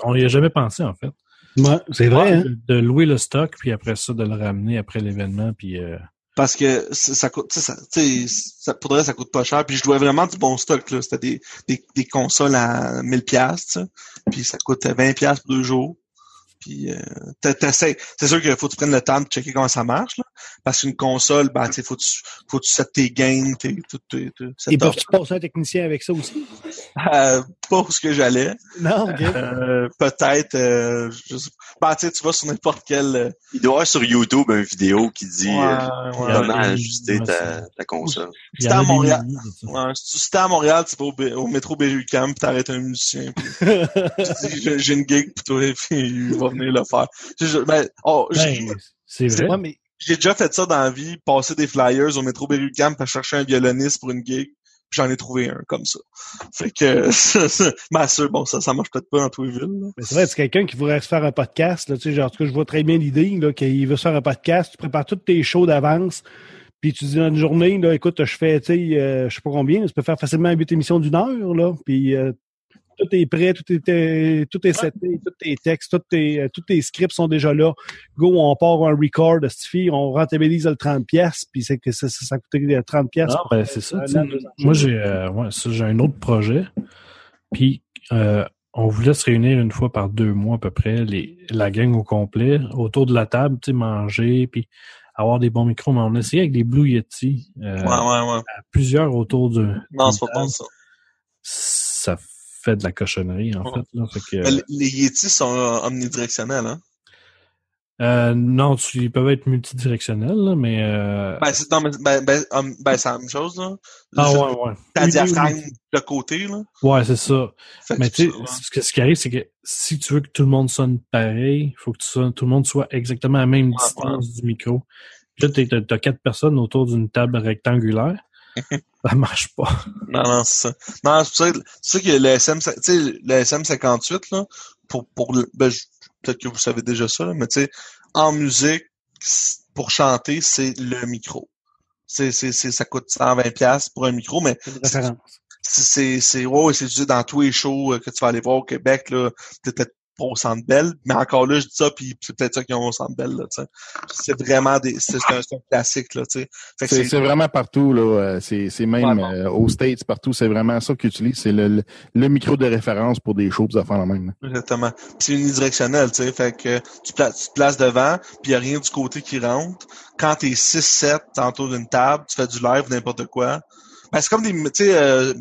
on n'y a jamais pensé, en fait. Ouais, c'est vrai, hein? De, de louer le stock, puis après ça, de le ramener après l'événement, puis... euh, parce que ça coûte, tu sais, ça, tu sais, ça, pour de vrai, ça coûte pas cher. Puis je dois vraiment du bon stock là. C'était des, des, des consoles à 1000 pièces, puis ça coûte 20 pièces pour deux jours. Puis euh, t'essaies. C'est sûr qu'il faut que tu prennes le temps de checker comment ça marche là, parce qu'une console, ben tu sais, faut que tu faut que tu set tes gains, tes tout tes, tes Et setup. peux-tu passer un technicien avec ça aussi? Euh, pas où ce que j'allais. Non, ok. Euh, peut-être, euh, je sais. Ben, tu sais, tu vas sur n'importe quel. euh, Il doit y avoir sur YouTube une vidéo qui dit ouais, ouais. comment ouais, ajuster ouais, ta, ta console. en a à Montréal. si tu si t'es à Montréal, tu vas au, métro Berry-UQAM, puis t'arrêtes un musicien, puis tu dis, j'ai- une gig pour toi, puis il va venir le faire. Ben, oh, Ben, c'est vrai. Mais j'ai déjà fait ça dans la vie, passer des flyers au métro Berry-UQAM, puis chercher un violoniste pour une gig, j'en ai trouvé un comme ça. Fait que, sûr, bon, ça, ça marche peut-être pas dans tous les villes, là. Mais c'est vrai, c'est quelqu'un qui voudrait se faire un podcast, là, tu sais, genre, en tout cas, je vois très bien l'idée, qu'il veut se faire un podcast, tu prépares toutes tes shows d'avance, puis tu dis dans une journée, là, écoute, je fais, tu sais, euh, je sais pas combien, tu peux faire facilement huit émissions d'une heure, là, puis euh, tout est prêt, tout est, euh, tout est seté, tous tes textes, tous tes, euh, tous tes scripts sont déjà là. Go, on part un record de cette fille, on rentabilise le 30 pièces, puis c'est que ça, ça, ça coûte 30 pièces. Non, ben, c'est ça. an, ans. Moi, j'ai euh, ouais, j'ai un autre projet. Puis, euh, on voulait se réunir une fois par deux mois à peu près, les, la gang au complet, autour de la table, tu sais, manger, puis avoir des bons micros. Mais on essayait avec des Blue Yeti, euh, Ouais, ouais, ouais. à plusieurs autour de. Non, c'est pas table. bon, ça. Ça fait de la cochonnerie, en fait. Là, fait que, Mais les- Yetis sont euh, omnidirectionnels, hein? euh, non, tu, ils peuvent être multidirectionnels, là, mais... Euh, Ben, c'est, ben, ben, hum, ben, c'est la même chose, là. ah Juste ouais, ouais. Ta diaphragme de côté, là. Ouais, c'est ça. Fait Mais tu sais, ouais. ce, que- ce qui arrive, c'est que si tu veux que tout le monde sonne pareil, il faut que tu sonnes- tout le monde soit exactement à la même Ouais, distance du micro. Puis là, t'as t'as quatre personnes autour d'une table rectangulaire. Ça marche pas. Non, non, c'est ça. Non, c'est pour ça, c'est ça que le SM, tu sais, le SM58, là, pour, pour le, ben, je- peut-être que vous savez déjà ça, là, mais tu sais, en musique, pour chanter, c'est le micro. C'est, c'est, c'est, ça coûte 120 pièces pour un micro, mais C'est c'est, c'est, ouais, c'est utilisé dans tous les shows euh, que tu vas aller voir au Québec, là. T'es peut-être pas au Centre Bell, mais encore là, je dis ça, puis c'est peut-être ça qu'ils ont au Centre Bell, là, tu sais. C'est vraiment des, c'est, un, un classique, là, tu C'est c'est vraiment partout, là. euh, C'est c'est même euh, aux States, partout. C'est vraiment ça qu'ils utilisent. C'est le, le, le micro de référence pour des shows, à faire la même. là. Exactement. Puis c'est unidirectionnel, tu sais, fait que tu, pla- tu te places devant, puis il a rien du côté qui rentre. Quand t'es 6-7 autour d'une table, tu fais du live, n'importe quoi. Ben, c'est comme des, tu sais, euh,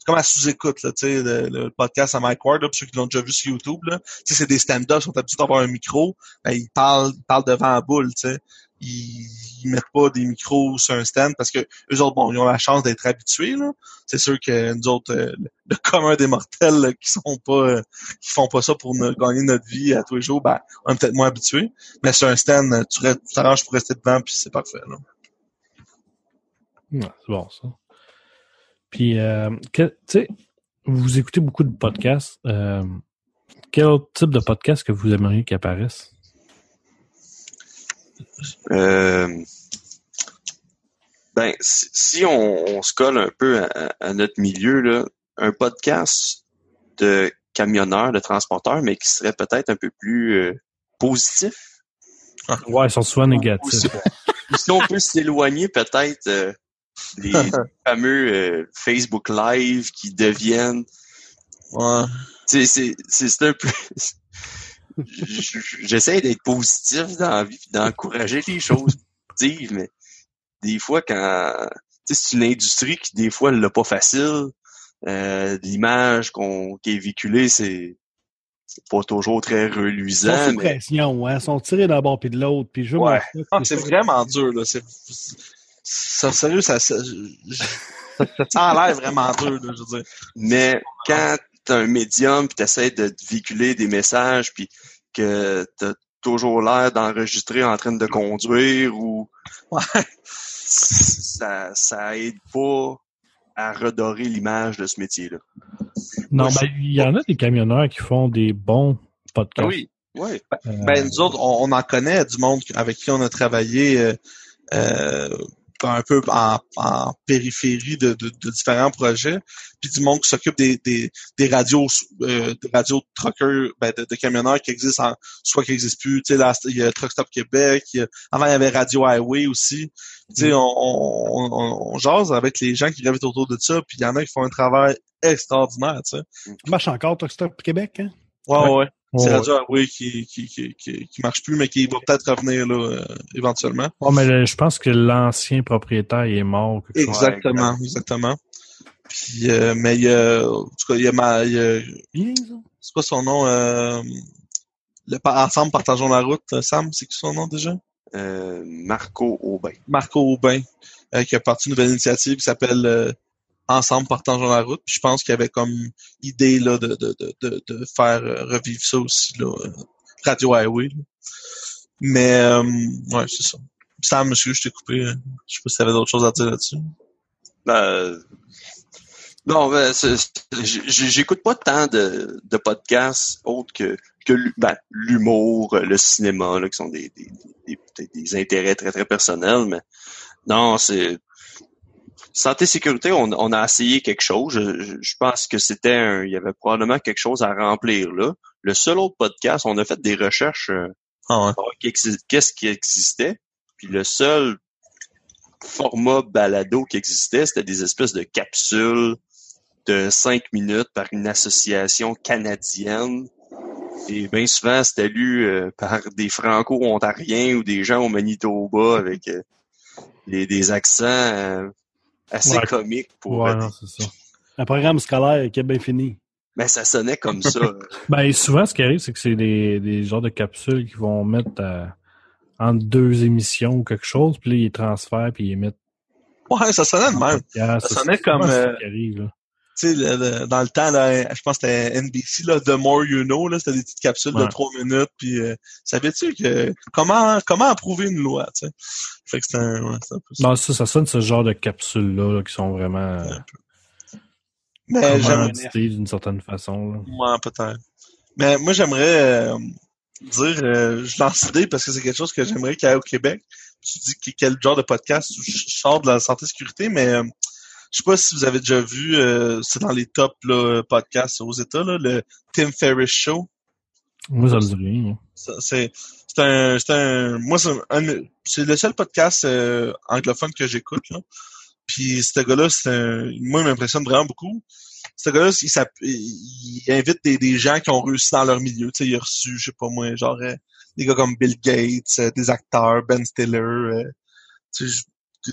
c'est comme à sous-écoute, là, tu sais, le, podcast à Mike Ward, là, pour ceux qui l'ont déjà vu sur YouTube, là. Tu sais, c'est des stand-up, ils sont habitués d'avoir un micro, ben, ils parlent, ils parlent devant la boule, tu sais. Ils, ils mettent pas des micros sur un stand parce que eux autres, bon, ils ont la chance d'être habitués, là. C'est sûr que nous autres, euh, le, commun des mortels, là, qui sont pas, euh, qui font pas ça pour ne- gagner notre vie à tous les jours, ben, on est peut-être moins habitués. Mais sur un stand, tu t'arranges pour rester devant, puis c'est parfait. Là. Ouais, c'est bon, ça. Puis, euh, tu sais, vous écoutez beaucoup de podcasts. Euh, quel autre type de podcast que vous aimeriez qu'il apparaisse? Euh, ben, si, si on, on se colle un peu à, à notre milieu, là, un podcast de camionneurs, de transporteurs, mais qui serait peut-être un peu plus euh, positif? Ouais, ils sont souvent négatifs. Ou si on peut s'éloigner peut-être des fameux euh, Facebook Live qui deviennent Ouais. Tu sais, c'est, c'est, c'est un peu. J'essaie d'être positif dans la vie, d'encourager les choses positives, mais des fois, quand. Tu sais, c'est une industrie qui, des fois, elle l'a pas facile. Euh, L'image qu'on, qui est véhiculée, c'est, c'est pas toujours très Ils sont reluisant, sous mais. pression, hein. Ils sont tirés d'un bord puis de l'autre. Puis je Ouais. Ah, c'est vraiment dur, là. C'est, ça, sérieux, ça, ça, ça, ça a l'air vraiment dur, là, je veux dire. Mais quand t'as un médium puis t'essaies de véhiculer des messages puis que t'as toujours l'air d'enregistrer en train de conduire ou Ouais. ça ça aide pas à redorer l'image de ce métier-là. Non, Moi, ben, il y en a des camionneurs qui font des bons podcasts. Ah oui. Ouais. Euh, Ben, nous autres, on, on en connaît du monde avec qui on a travaillé euh, euh, un peu en, en périphérie de, de, de différents projets, puis du monde qui s'occupe des, des, des radios euh, des radios de truckers, ben, de, de camionneurs qui existent, en, soit qui n'existent plus. Tu sais, là, il y a Truck Stop Québec, il y a- avant il y avait Radio Highway aussi. Tu sais, on, on, on, on jase avec les gens qui gravitent autour de ça, puis il y en a qui font un travail extraordinaire, tu sais. Ça marche encore, Truck Stop Québec, hein? Ouais, ouais. ouais. C'est. Radio Highway qui, qui, qui, qui, qui marche plus, mais qui va peut-être revenir là, euh, éventuellement. Ouais, mais le- je pense que l'ancien propriétaire il est mort. Exactement, exactement. Puis, euh, mais il y a, en tout cas, il y a ma, il y a, Bien, ça? c'est quoi son nom, euh, le, ensemble partageons la route, euh, Sam, c'est qui son nom déjà? Euh, Marco Aubin. Marco Aubin, euh, qui a parti une nouvelle initiative qui s'appelle euh, Ensemble partageons la route. Puis je pense qu'il y avait comme idée là de, de, de, de, faire euh, revivre ça aussi, là, euh, Radio Highway. Mais euh, ouais, c'est ça. Sam, monsieur, je t'ai coupé. euh, Je sais pas si tu avais d'autres choses à dire là-dessus. Ben, non, ben, j'écoute pas tant de, de podcasts autres que, que ben, l'humour, le cinéma, là, qui sont des, des, des, des intérêts très, très personnels, mais non, c'est santé sécurité, on, on a essayé quelque chose. Je, je- je pense que c'était un, il y avait probablement quelque chose à remplir là. Le seul autre podcast, on a fait des recherches euh, Ah ouais. qu'est-ce qui existait. Puis le seul format balado qui existait, c'était des espèces de capsules de cinq minutes par une association canadienne. Et bien souvent, c'était lu euh, par des franco-ontariens ou des gens au Manitoba avec euh, des, des accents euh, assez Ouais. comiques pour. Ouais, euh, non, c'est ça. Un programme scolaire qui est bien fini. mais ça sonnait comme ça. Ben, souvent, ce qui arrive, c'est que c'est des, des genres de capsules qu'ils vont mettre à- entre deux émissions ou quelque chose, puis là, ils transfèrent, puis ils mettent Ouais, ça sonnait de même. Ça sonnait comme, euh, qui arrive, là. Tu sais, dans le temps, là, je pense que c'était NBC, là, The More You Know, là, c'était des petites capsules de trois minutes, puis euh, savais-tu que comment comment approuver une loi, tu sais? Fait que c'était un, ouais, c'était un peu ça. Non, ça, ça sonne ce genre de capsules-là, là, qui sont vraiment euh, Mais d'une certaine façon, là. moi peut-être. Mais moi j'aimerais euh, dire euh, je lance l'idée parce que c'est quelque chose que j'aimerais qu'il y ait au Québec. Tu dis que- quel genre de podcast je sors de la santé sécurité, mais je sais pas si vous avez déjà vu, euh, c'est dans les top là, podcasts aux États, là, le Tim Ferriss Show. Moi, ça me dit rien. C'est c'est un c'est un moi c'est le seul podcast euh, anglophone que j'écoute là. Puis ce gars-là, c'est un moi il m'impressionne vraiment beaucoup. Ce gars-là, il, il invite des, des gens qui ont réussi dans leur milieu. Tu sais, il a reçu, je sais pas moi, genre euh, des gars comme Bill Gates, euh, des acteurs, Ben Stiller, euh, tu sais, je-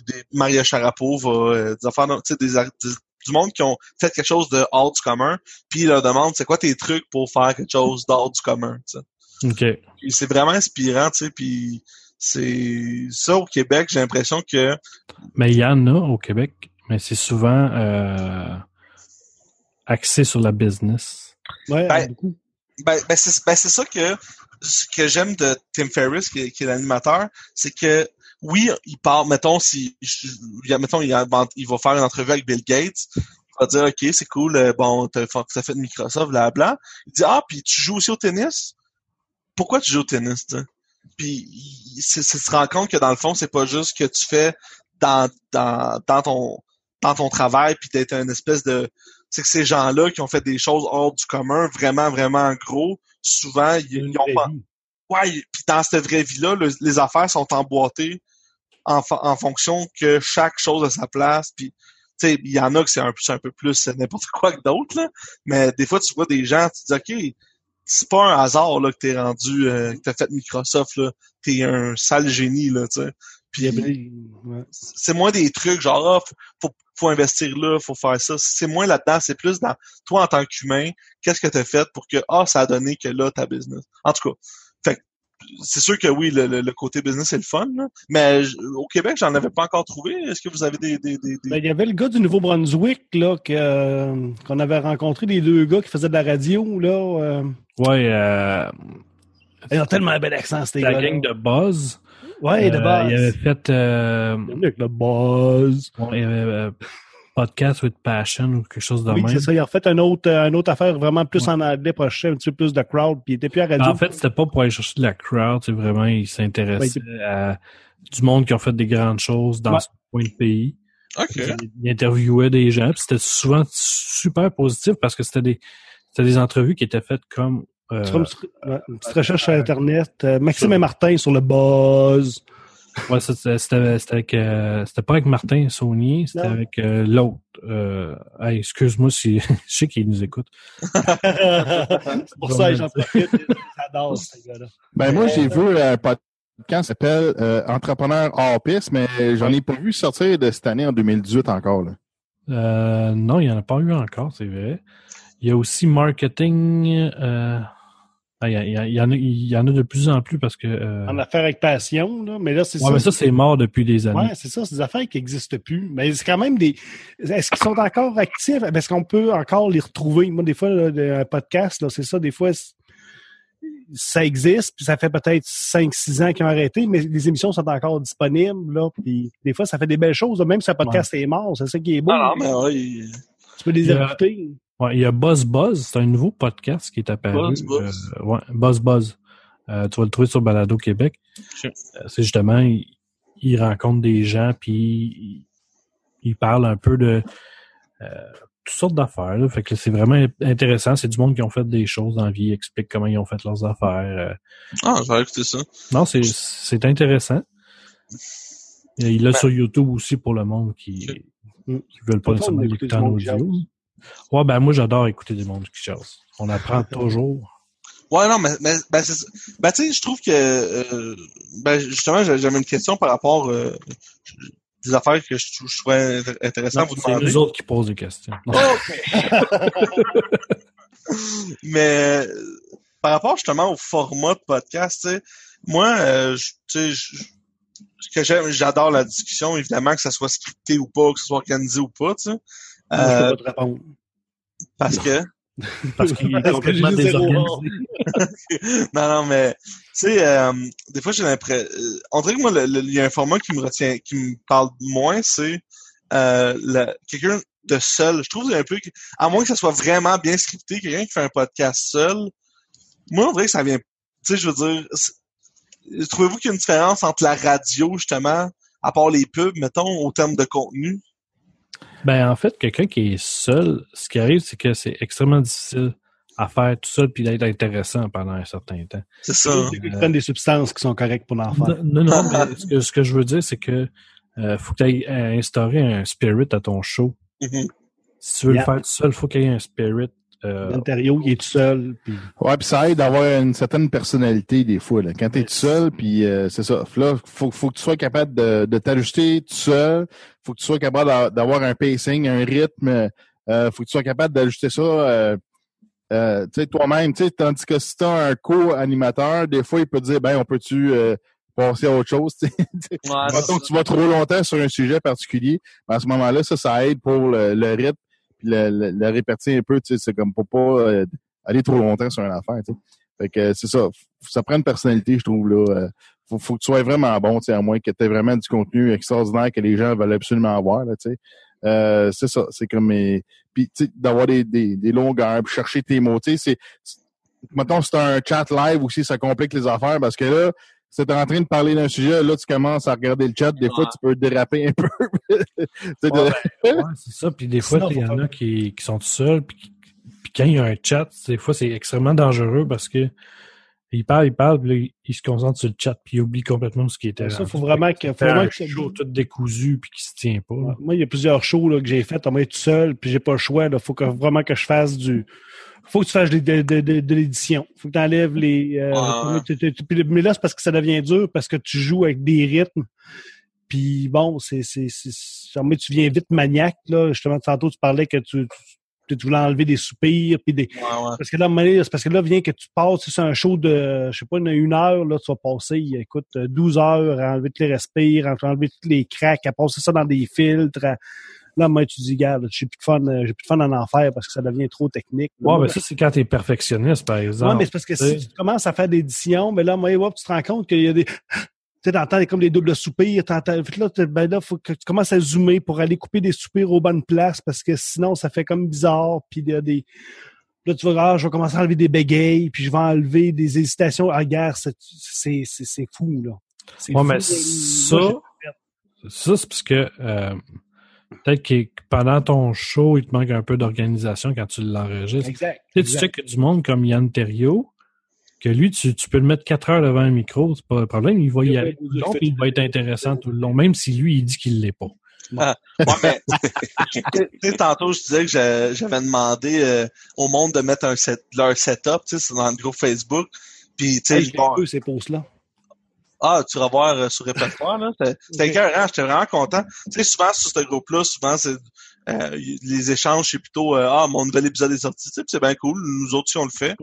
des, Maria Sharapova, euh, des affaires, tu sais, des, des- du monde qui ont fait quelque chose de hors du commun, puis il leur demande c'est quoi tes trucs pour faire quelque chose d'hors du commun, tu sais. OK. C'est vraiment inspirant, tu sais, puis c'est ça au Québec, j'ai l'impression que Mais il y en a au Québec, mais c'est souvent euh, axé sur la business. Ouais, Ben, beaucoup. ben, ben c'est ben, c'est ça que ce que j'aime de Tim Ferriss qui, est- qui est l'animateur, c'est que oui, il parle mettons si mettons il, il va faire une entrevue avec Bill Gates, vas dire, OK, c'est cool, euh, bon, t'as as fait de Microsoft, blabla. Il dit, ah, puis tu joues aussi au tennis? Pourquoi tu joues au tennis, tu sais? Puis, il se rend compte que dans le fond, c'est pas juste que tu fais dans, dans, dans ton dans ton travail, puis d'être une espèce de... C'est que ces gens-là qui ont fait des choses hors du commun, vraiment, vraiment gros, souvent, ils, ils ont pas... vie. Ouais, puis dans cette vraie vie-là, le- les affaires sont emboîtées en, en fonction que chaque chose a sa place. Puis, tu sais, il y en a que c'est un, un peu plus n'importe quoi que d'autres, là. Mais des fois, tu vois des gens, tu te dis, OK, c'est pas un hasard là, que t'es rendu, euh, que t'as fait Microsoft, là. T'es un sale génie, là, tu sais. Puis, ouais. c'est moins des trucs genre, ah, faut, faut, investir là, faut faire ça. C'est moins là-dedans, c'est plus dans toi en tant qu'humain, qu'est-ce que tu as fait pour que, ah, ça a donné que là, ta business. En tout cas, c'est sûr que oui, le, le- le côté business, c'est le fun, là. mais au Québec, j'en avais pas encore trouvé. Est-ce que vous avez des... des, des, des- Ben, il y avait le gars du Nouveau-Brunswick là que, euh, qu'on avait rencontré, les deux gars qui faisaient de la radio. là. euh. Ouais, euh, Ils ont tellement un bel accent, ces la gars gang de Buzz. Ouais, de euh, base. Il avait fait euh, le buzz. il y avait, euh, Podcast with Passion ou quelque chose de Oui, même. c'est ça. Il a refait un autre, euh, une autre affaire vraiment plus en anglais pour chercher un petit peu plus de crowd, puis il était plus à radio. En fait, c'était pas pour aller chercher de la crowd, c'est vraiment, il s'intéressait à du monde qui ont fait des grandes choses dans Ouais. ce point de pays. OK. Il, interviewait des gens, puis c'était souvent super positif parce que c'était des c'était des entrevues qui étaient faites comme euh, une petite recherche sur Internet. Euh, Maxime et Martin sur le buzz. Ouais, c'était c'était c'était avec euh, c'était pas avec Martin Saunier, c'était avec euh, l'autre. Euh, hey, excuse-moi si je sais qu'il nous écoute. C'est pour ça que j'en profite. J'adore gars-là. Ben moi, j'ai vu un podcast qui s'appelle euh, Entrepreneur hors piste, mais j'en ai pas vu sortir de cette année en 2018 encore. Là. Euh, non, il n'y en a pas eu encore, c'est vrai. Il y a aussi marketing. Ah, il, y a- il y a- il y en a, il y en a de plus en plus parce que. euh, En affaires avec passion, là. Mais là, c'est ouais, mais ça, c'est mort depuis des années. Ouais, c'est ça, c'est des affaires qui n'existent plus. Mais c'est quand même des. Est-ce qu'ils sont encore actifs? Est-ce qu'on peut encore les retrouver? Moi, des fois, là, un podcast, là, c'est ça, des fois, ça existe, puis ça fait peut-être 5-6 ans qu'ils ont arrêté, mais les émissions sont encore disponibles, là. Puis des fois, ça fait des belles choses, là, même si un podcast est mort, c'est ça qui est beau. Non, non, mais ouais, il- Tu peux les écouter. Ouais, il y a Buzz Buzz, c'est un nouveau podcast qui est apparu. Buzz Buzz. Euh, ouais, Buzz Buzz. Euh, tu vas le trouver sur Balado Québec. Euh, c'est justement, il, il rencontre des gens, puis il, il parle un peu de euh, toutes sortes d'affaires. là. Fait que c'est vraiment intéressant. C'est du monde qui ont fait des choses dans la vie, explique comment ils ont fait leurs affaires. euh. Ah, j'ai écouté ça. non, c'est c'est intéressant. Et il l'a Ben- sur YouTube aussi pour le monde qui, qui veulent pas nécessairement l'écouter en audio. Ouais, ben moi j'adore écouter du monde qui chasse. On apprend toujours. Ouais, non, mais, mais ben, c'est. Ben, tu sais, je trouve que, euh, ben, justement, j'a- j'avais une question par rapport euh, des affaires que je, je trouvais intér- intéressant à Non, vous C'est demander. nous autres qui posent des questions. Non. Mais par rapport justement au format de podcast, tu sais, moi, euh, tu sais, j'adore la discussion, évidemment, que ça soit scripté ou pas, que ce soit organisé ou pas, tu sais. Moi, je Euh, peux pas te répondre. parce que Parce qu'il est Parce que complètement désorganisé. non, non, mais tu sais, euh, des fois j'ai l'impression. euh, on dirait que moi, il y a un format qui me retient, qui me parle moins, c'est euh, le- quelqu'un de seul. Je trouve un peu, que- à moins que ça soit vraiment bien scripté, quelqu'un qui fait un podcast seul. Moi, on dirait que ça vient. Tu sais, je veux dire, trouvez-vous qu'il y a une différence entre la radio justement, à part les pubs, mettons, au terme de contenu? Ben, en fait, quelqu'un qui est seul, ce qui arrive, c'est que c'est extrêmement difficile à faire tout seul puis d'être intéressant pendant un certain temps. C'est ça. C'est prennent des substances qui sont correctes pour l'en faire. Non, non, mais ce que, ce que je veux dire, c'est que euh, faut que tu aies instauré un spirit à ton show. Mhm. Si tu veux Yeah. le faire tout seul, faut qu'il y ait un spirit. Euh, L'Ontario, il est tout seul. Puis... Ouais, puis ça aide d'avoir une certaine personnalité des fois. Là. Quand tu es tout seul, puis euh, c'est ça. Là, faut, faut que tu sois capable de, de t'ajuster tout seul. faut que tu sois capable d'a- d'avoir un pacing, un rythme. Euh, faut que tu sois capable d'ajuster ça euh, euh, tu sais, toi-même. tu sais, Tandis que si tu as un co-animateur, des fois, il peut te dire, ben, on peut-tu euh, passer à autre chose? tu sais? Ouais, Mettons que tu vas trop longtemps sur un sujet particulier, ben, à ce moment-là, ça, ça aide pour le, le rythme, puis le, le répartir un peu, tu sais, c'est comme pour pas euh, aller trop longtemps sur une affaire, tu sais. Fait que euh, c'est ça, ça prend une personnalité, je trouve, là. Euh, faut, faut que tu sois vraiment bon, tu sais, à moins que tu aies vraiment du contenu extraordinaire que les gens veulent absolument avoir, là, tu sais. Euh, c'est ça. C'est comme mes- puis tu sais, d'avoir des, des, des longueurs, puis chercher tes mots. Tu sais, c'est- Mettons, c'est un chat live aussi, ça complique les affaires parce que là, c'est en train de parler d'un sujet, là, tu commences à regarder le chat, des fois, tu peux déraper un peu. De- Ouais, c'est ça. Puis des fois, il y en a qui, qui sont tout seuls. Puis, puis quand il y a un chat, des fois, c'est extrêmement dangereux parce que il parle, il parle, puis là, il se concentre sur le chat, puis il oublie complètement ce qui était. Ça, rendu. faut vraiment que, faut vraiment que show tout décousu puis qui se tient pas. là. Moi, il y a plusieurs shows là, que j'ai fait, on va être tout seul, puis j'ai pas le choix. Il faut que, vraiment que je fasse du. faut que tu fasses de, de, de, de, de l'édition. faut que tu enlèves les. euh, puis- mais là, c'est parce que ça devient dur, parce que tu joues avec des rythmes. Puis bon, c'est. c'est, c'est, c'est- mais tu viens vite maniaque, là. Justement, tantôt, tu parlais que tu, tu, tu voulais enlever des soupirs, puis des. Ouais, ouais. Parce que là, c'est parce que là, vient que tu passes sur un show de, je sais pas, une, une heure, là, tu vas passer, écoute, 12 heures à enlever tous les respires, à enlever tous les cracks, à passer ça dans des filtres. à- Là, moi, tu dis, regarde, j'ai plus de fun, euh, j'ai plus de fun en en faire parce que ça devient trop technique. là. Ouais, mais ça, c'est quand t'es perfectionniste, par exemple. Ouais, mais c'est parce que si tu commences à faire des éditions, mais là, moi, hop, tu te rends compte qu'il y a des. Tu t'entends comme des doubles soupirs, t'entends. Là, ben là, faut que tu commences à zoomer pour aller couper des soupirs aux bonnes places parce que sinon, ça fait comme bizarre. Puis il y a des. Là, tu vas, ah, je vais commencer à enlever des bégayes, puis je vais enlever des hésitations. Ah, guerre, c'est, c'est, c'est, c'est fou, là. C'est Ouais, fou, mais ça, Moi, ça, c'est parce que euh, peut-être que pendant ton show, il te manque un peu d'organisation quand tu l'enregistres. Exact. Tu sais, tu sais que du monde comme Yann Thériault, que lui, tu, tu peux le mettre quatre heures devant un micro, c'est pas un problème, il va y aller être- tout le long, puis il va être intéressant tout le long, même si lui, il dit qu'il l'est pas. Ouais, mais tu sais, tantôt, je disais que j'a- j'avais demandé euh, au monde de mettre un set, leur setup, tu sais, c'est dans le groupe Facebook. Puis, tu sais, Hey, je vois- un peu ces posts-là. ah, tu vas voir euh, sur répertoire, là. C'était écœurant, j'étais vraiment content. Tu sais, souvent, sur ce groupe-là, souvent, c'est euh, les échanges, c'est plutôt euh, Ah, mon nouvel épisode est sorti, tu sais, puis c'est bien cool. Nous autres aussi, on le fait.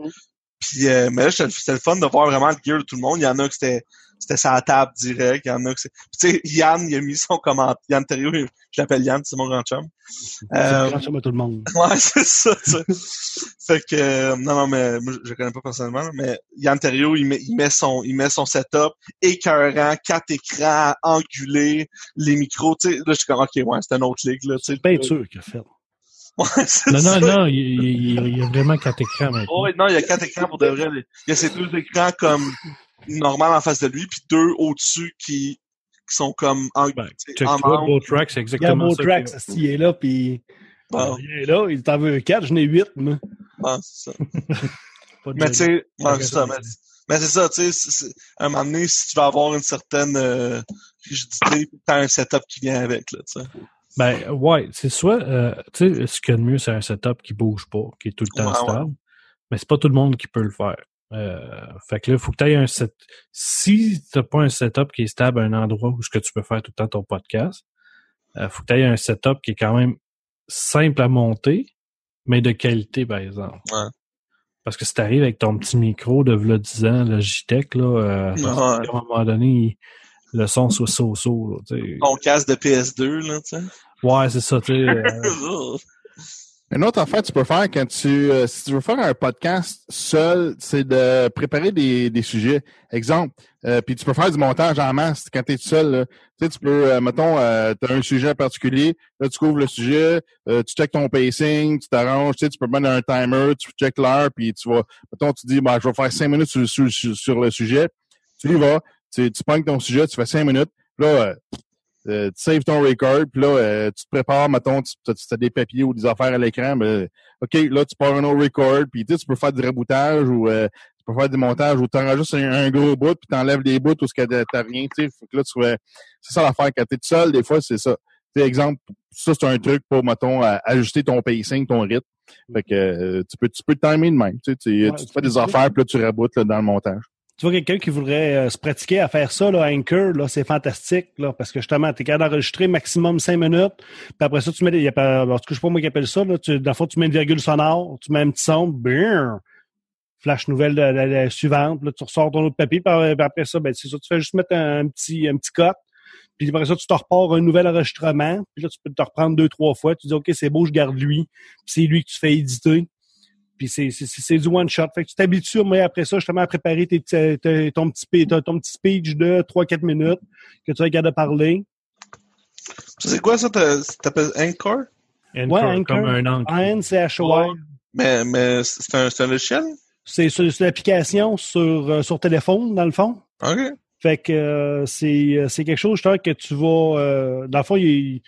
Puis, euh, mais là, c'était le fun de voir vraiment le gear de tout le monde. Il y en a que c'était c'était sa table direct. Il y en a. Puis, Tu sais, Yann, il a mis son commentaire. Yann Thériault, je l'appelle Yann, c'est mon grand chum. C'est Euh, grand chum à tout le monde. Ouais, c'est ça, sais. fait que euh, non, non, mais moi, je le connais pas personnellement, mais Yann Terriot, il met, il met son, il met son setup écœurant, quatre écrans, angulés, les micros, tu sais. Là, je suis comme, ok, ouais, c'est une autre ligue, là, tu sais. Peinture qu'il a fait. Non, non, non, il, il- il y a vraiment quatre écrans maintenant. Oh, non, il y a quatre écrans pour de vrai. Il y a ces deux écrans comme normal en face de lui, puis deux au-dessus qui, qui sont comme en, Ben, check en angle. Beau Track, c'est Il y a exactement ça. track, que- ça, s'il est là, puis Bon, il est là, il t'en veut quatre, j'en ai huit, moi. ouais, c'est ça. Mais tu sais, ça. Mais, mais c'est ça, tu sais, à un moment donné, si tu veux avoir une certaine euh, rigidité, t'as un setup qui vient avec, là, tu sais. Ben, ouais, c'est soit, euh, tu sais, ce qu'il y a de mieux, c'est un setup qui bouge pas, qui est tout le temps Ouais, ouais. stable. Mais c'est pas tout le monde qui peut le faire. Euh, fait que là, il faut que tu aies un set. Si t'as pas un setup qui est stable à un endroit où ce que tu peux faire tout le temps ton podcast, euh, faut que tu aies un setup qui est quand même simple à monter, mais de qualité, par exemple. Ouais. Parce que si t'arrives avec ton petit micro de v'là 10 ans, le JTEC, là, euh, Ouais. à un moment donné, il- le son soit so-so, là, tu sais. Ton casque de PS2, là, tu sais. Ouais, c'est ça, tu sais. euh, Une autre affaire que tu peux faire quand tu, euh, si tu veux faire un podcast seul, c'est de préparer des, des sujets. Exemple, euh, puis tu peux faire du montage en masse quand tu es seul. là. Tu sais, tu peux, euh, mettons, tu as un sujet particulier, là, tu couvres le sujet, euh, tu checkes ton pacing, tu t'arranges, tu sais, tu peux mettre un timer, tu checkes l'heure, puis tu vas, mettons, tu dis, ben, je vais faire cinq minutes sur, sur, sur, sur le sujet. Tu y vas, tu, tu pognes ton sujet, tu fais cinq minutes, là, euh, euh, tu saves ton record, puis là, euh, tu te prépares, mettons, tu as des papiers ou des affaires à l'écran, ben, OK, là, tu pars un autre record, puis tu peux faire du raboutage ou euh, tu peux faire du montage ou tu enregistres un, un gros bout, puis tu enlèves des bouts ou ce que t'as rien, tu sais. Que là, tu. C'est ça l'affaire. Quand t'es tout seul, des fois, c'est ça. Tu sais, exemple, ça, c'est un truc pour, mettons, à- ajuster ton pacing, ton rythme. Fait que euh, tu peux tu peux te timer de même. Tu, sais, tu, Ouais, tu te tu fais des affaires, puis là, tu raboutes là, dans le montage. Tu vois quelqu'un qui voudrait euh, se pratiquer à faire ça, là, Anchor, là, c'est fantastique, là, parce que justement, t'es capable d'enregistrer maximum cinq minutes, puis après ça, tu mets il y a pas, en tout cas, je sais pas moi qui appelle ça, là, tu, dans le fond, tu mets une virgule sonore, tu mets un petit son, brrr, flash nouvelle de, de- suivante, là, tu ressors ton autre papier, puis après ça, ben, c'est ça, tu fais juste mettre un, petit, un petit cut, puis après ça, tu te repars un nouvel enregistrement, puis là, tu peux te reprendre deux, trois fois, tu dis, OK, c'est beau, je garde lui, puis c'est lui que tu fais éditer. Puis c'est, c'est, c'est c'est du one shot. Fait que tu t'habitues, mais après ça, justement, à préparer tes, tes- ton, petit, ton, ton petit speech de 3-4 minutes que tu regardes de parler. Ça, C'est quoi ça? T'appelles Anchor? Anchor, Ouais, Anchor. Comme un. A-N-C-H-O-R. Mais, mais c'est un, c'est un logiciel? C'est c'est- c'est une application sur, euh, sur téléphone, dans le fond. OK. Fait que euh, c'est euh, c'est quelque chose, justement, que tu vas... euh, dans le fond, il-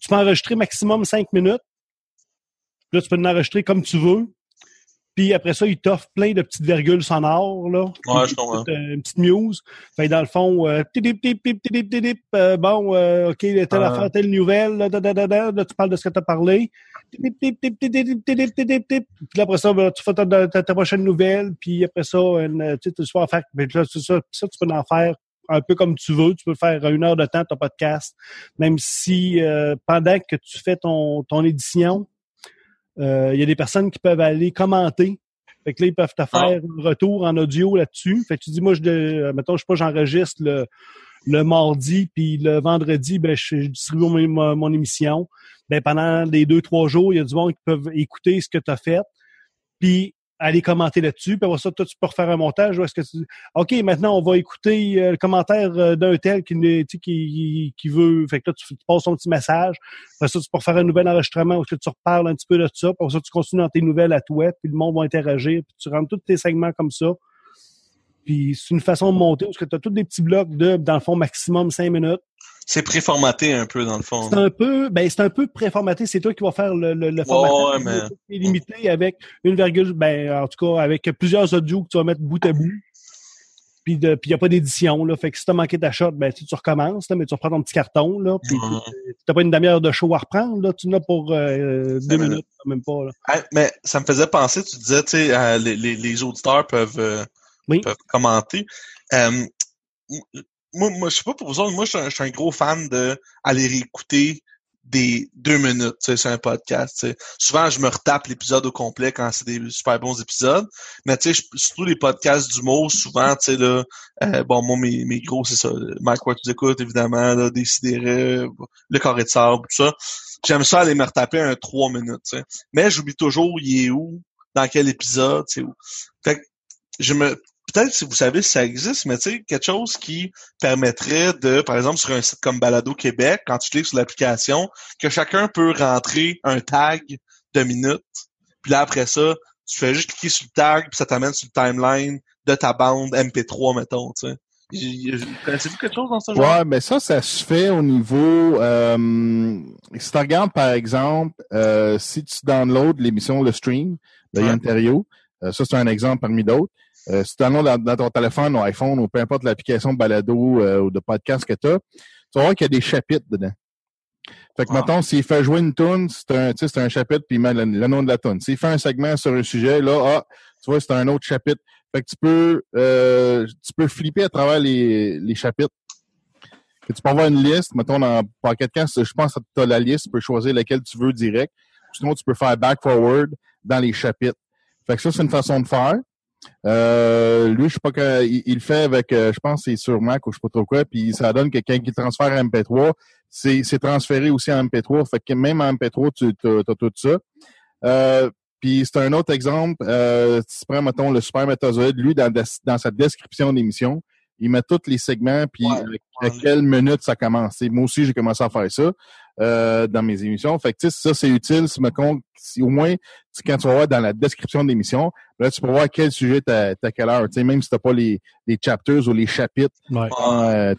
tu peux enregistrer maximum 5 minutes. Là, tu peux l'enregistrer comme tu veux. Puis après ça, il t'offre plein de petites virgules sonores, là. Ouais, je Une comprends. petite, euh, Une petite muse. Fait que dans le fond, euh, tidip, tidip, tidip, tidip, tidip, euh, bon, euh, OK, telle Ah. affaire, telle nouvelle, là, da, da, da, da, là, tu parles de ce que tu as parlé. Puis là, après ça, ben, tu fais ta, ta, ta prochaine nouvelle, puis après ça, une, euh, tu sais, tu vas en faire, ben, là, ça, ça, tu peux en faire un peu comme tu veux. Tu peux faire une heure de temps ton podcast, même si euh, pendant que tu fais ton, ton édition, euh, il y a des personnes qui peuvent aller commenter. Fait que là, ils peuvent te faire un retour en audio là-dessus. Fait que tu dis, moi, je, de, mettons, je sais pas, j'enregistre le, le mardi, puis le vendredi, ben, je, je distribue mon, mon, mon émission. Ben, pendant les deux, trois jours, il y a du monde qui peuvent écouter ce que tu as fait, puis aller commenter là-dessus. Puis après ça, toi, tu peux refaire un montage. Où est-ce que tu OK, maintenant, on va écouter euh, le commentaire euh, d'un tel qui, qui, qui veut. Fait que là, tu, passes ton petit message. Après ça, tu peux refaire un nouvel enregistrement est-ce que tu reparles un petit peu de ça. Après ça, tu continues dans tes nouvelles à toi, puis le monde va interagir. Puis tu rentres tous tes segments comme ça. Puis c'est une façon de monter où tu as tous des petits blocs de, dans le fond, maximum cinq minutes. C'est préformaté un peu, dans le fond. C'est un peu, ben, c'est un peu préformaté. C'est toi qui vas faire le, le, le formatage. ouais, mais- C'est limité avec une virgule, ben, en tout cas, avec plusieurs audios que tu vas mettre bout à bout. Puis il n'y a pas d'édition, là. Fait que si t'as manqué ta shot, ben, tu, tu recommences, là, mais tu reprends ton petit carton, là. Puis t'as pas une demi-heure de show à reprendre, là. Tu l'as pour, euh, deux minutes. minutes, même pas, là. Hey, mais ça me faisait penser, tu disais, tu sais, euh, les, les, les auditeurs peuvent, euh, Oui. peuvent commenter. Moi, moi, je sais pas pour vous autres, moi, je suis un, gros fan de aller réécouter des deux minutes, tu sais, sur un podcast. Souvent, je me retape l'épisode au complet quand c'est des super bons épisodes. Mais tu sais, surtout les podcasts d'humour, souvent, tu sais, là, euh, bon, moi, mes, mes gros, c'est ça. Mike Ward, tu évidemment, là, Décideret, Le Carré de Sable, tout ça. J'aime ça aller me retaper un trois minutes. Mais j'oublie toujours, il est où, dans quel épisode, tu sais, où. Fait que, je me, peut-être si vous savez si ça existe, mais tu sais, quelque chose qui permettrait de, par exemple, sur un site comme Balado Québec, quand tu cliques sur l'application, que chacun peut rentrer un tag de minutes, puis là, après ça, tu fais juste cliquer sur le tag, puis ça t'amène sur le timeline de ta bande MP3, mettons, tu sais. Connaissez-vous quelque chose dans ce genre? Ouais, mais ça, ça se fait au niveau. Euh, si tu regardes, par exemple, euh, si tu downloads l'émission Le Stream de. Yann euh, ça, c'est un exemple parmi d'autres. Euh, si tu downloads dans, dans ton téléphone ou iPhone ou peu importe l'application de balado euh, ou de podcast que tu as, tu vas voir qu'il y a des chapitres dedans. Fait que, Ah. mettons, s'il fait jouer une tune, c'est un, tu sais, c'est un chapitre, puis il met le, le nom de la tune. S'il fait un segment sur un sujet, là, ah, tu vois, c'est un autre chapitre. Fait que tu peux, euh, tu peux flipper à travers les, les chapitres. Que tu peux avoir une liste, mettons, dans Pocket Cast, je pense que tu as la liste, tu peux choisir laquelle tu veux direct. Sinon, tu peux faire back-forward dans les chapitres. Fait que ça, c'est une façon de faire. Euh, lui, je sais pas que il, il le fait avec, euh, je pense, que c'est sur Mac ou je sais pas trop quoi, puis ça donne que quand il transfère à MP3, c'est transféré aussi en MP3. Fait que même en MP3, tu as, tout ça. Euh, puis c'est un autre exemple. Euh, si tu prends, mettons, le Super Metazoid, lui, dans, dans sa description d'émission, il met tous les segments, puis Ouais. à, à quelle minute ça commence. Moi aussi, j'ai commencé à faire ça euh, dans mes émissions. Fait que ça, c'est utile. Si, me compte, si au moins, tu- quand tu vas voir dans la description de l'émission, là, tu peux voir quel sujet t'as à quelle heure. T'sais, même si t'as pas les, les chapters ou les chapitres Ouais. euh,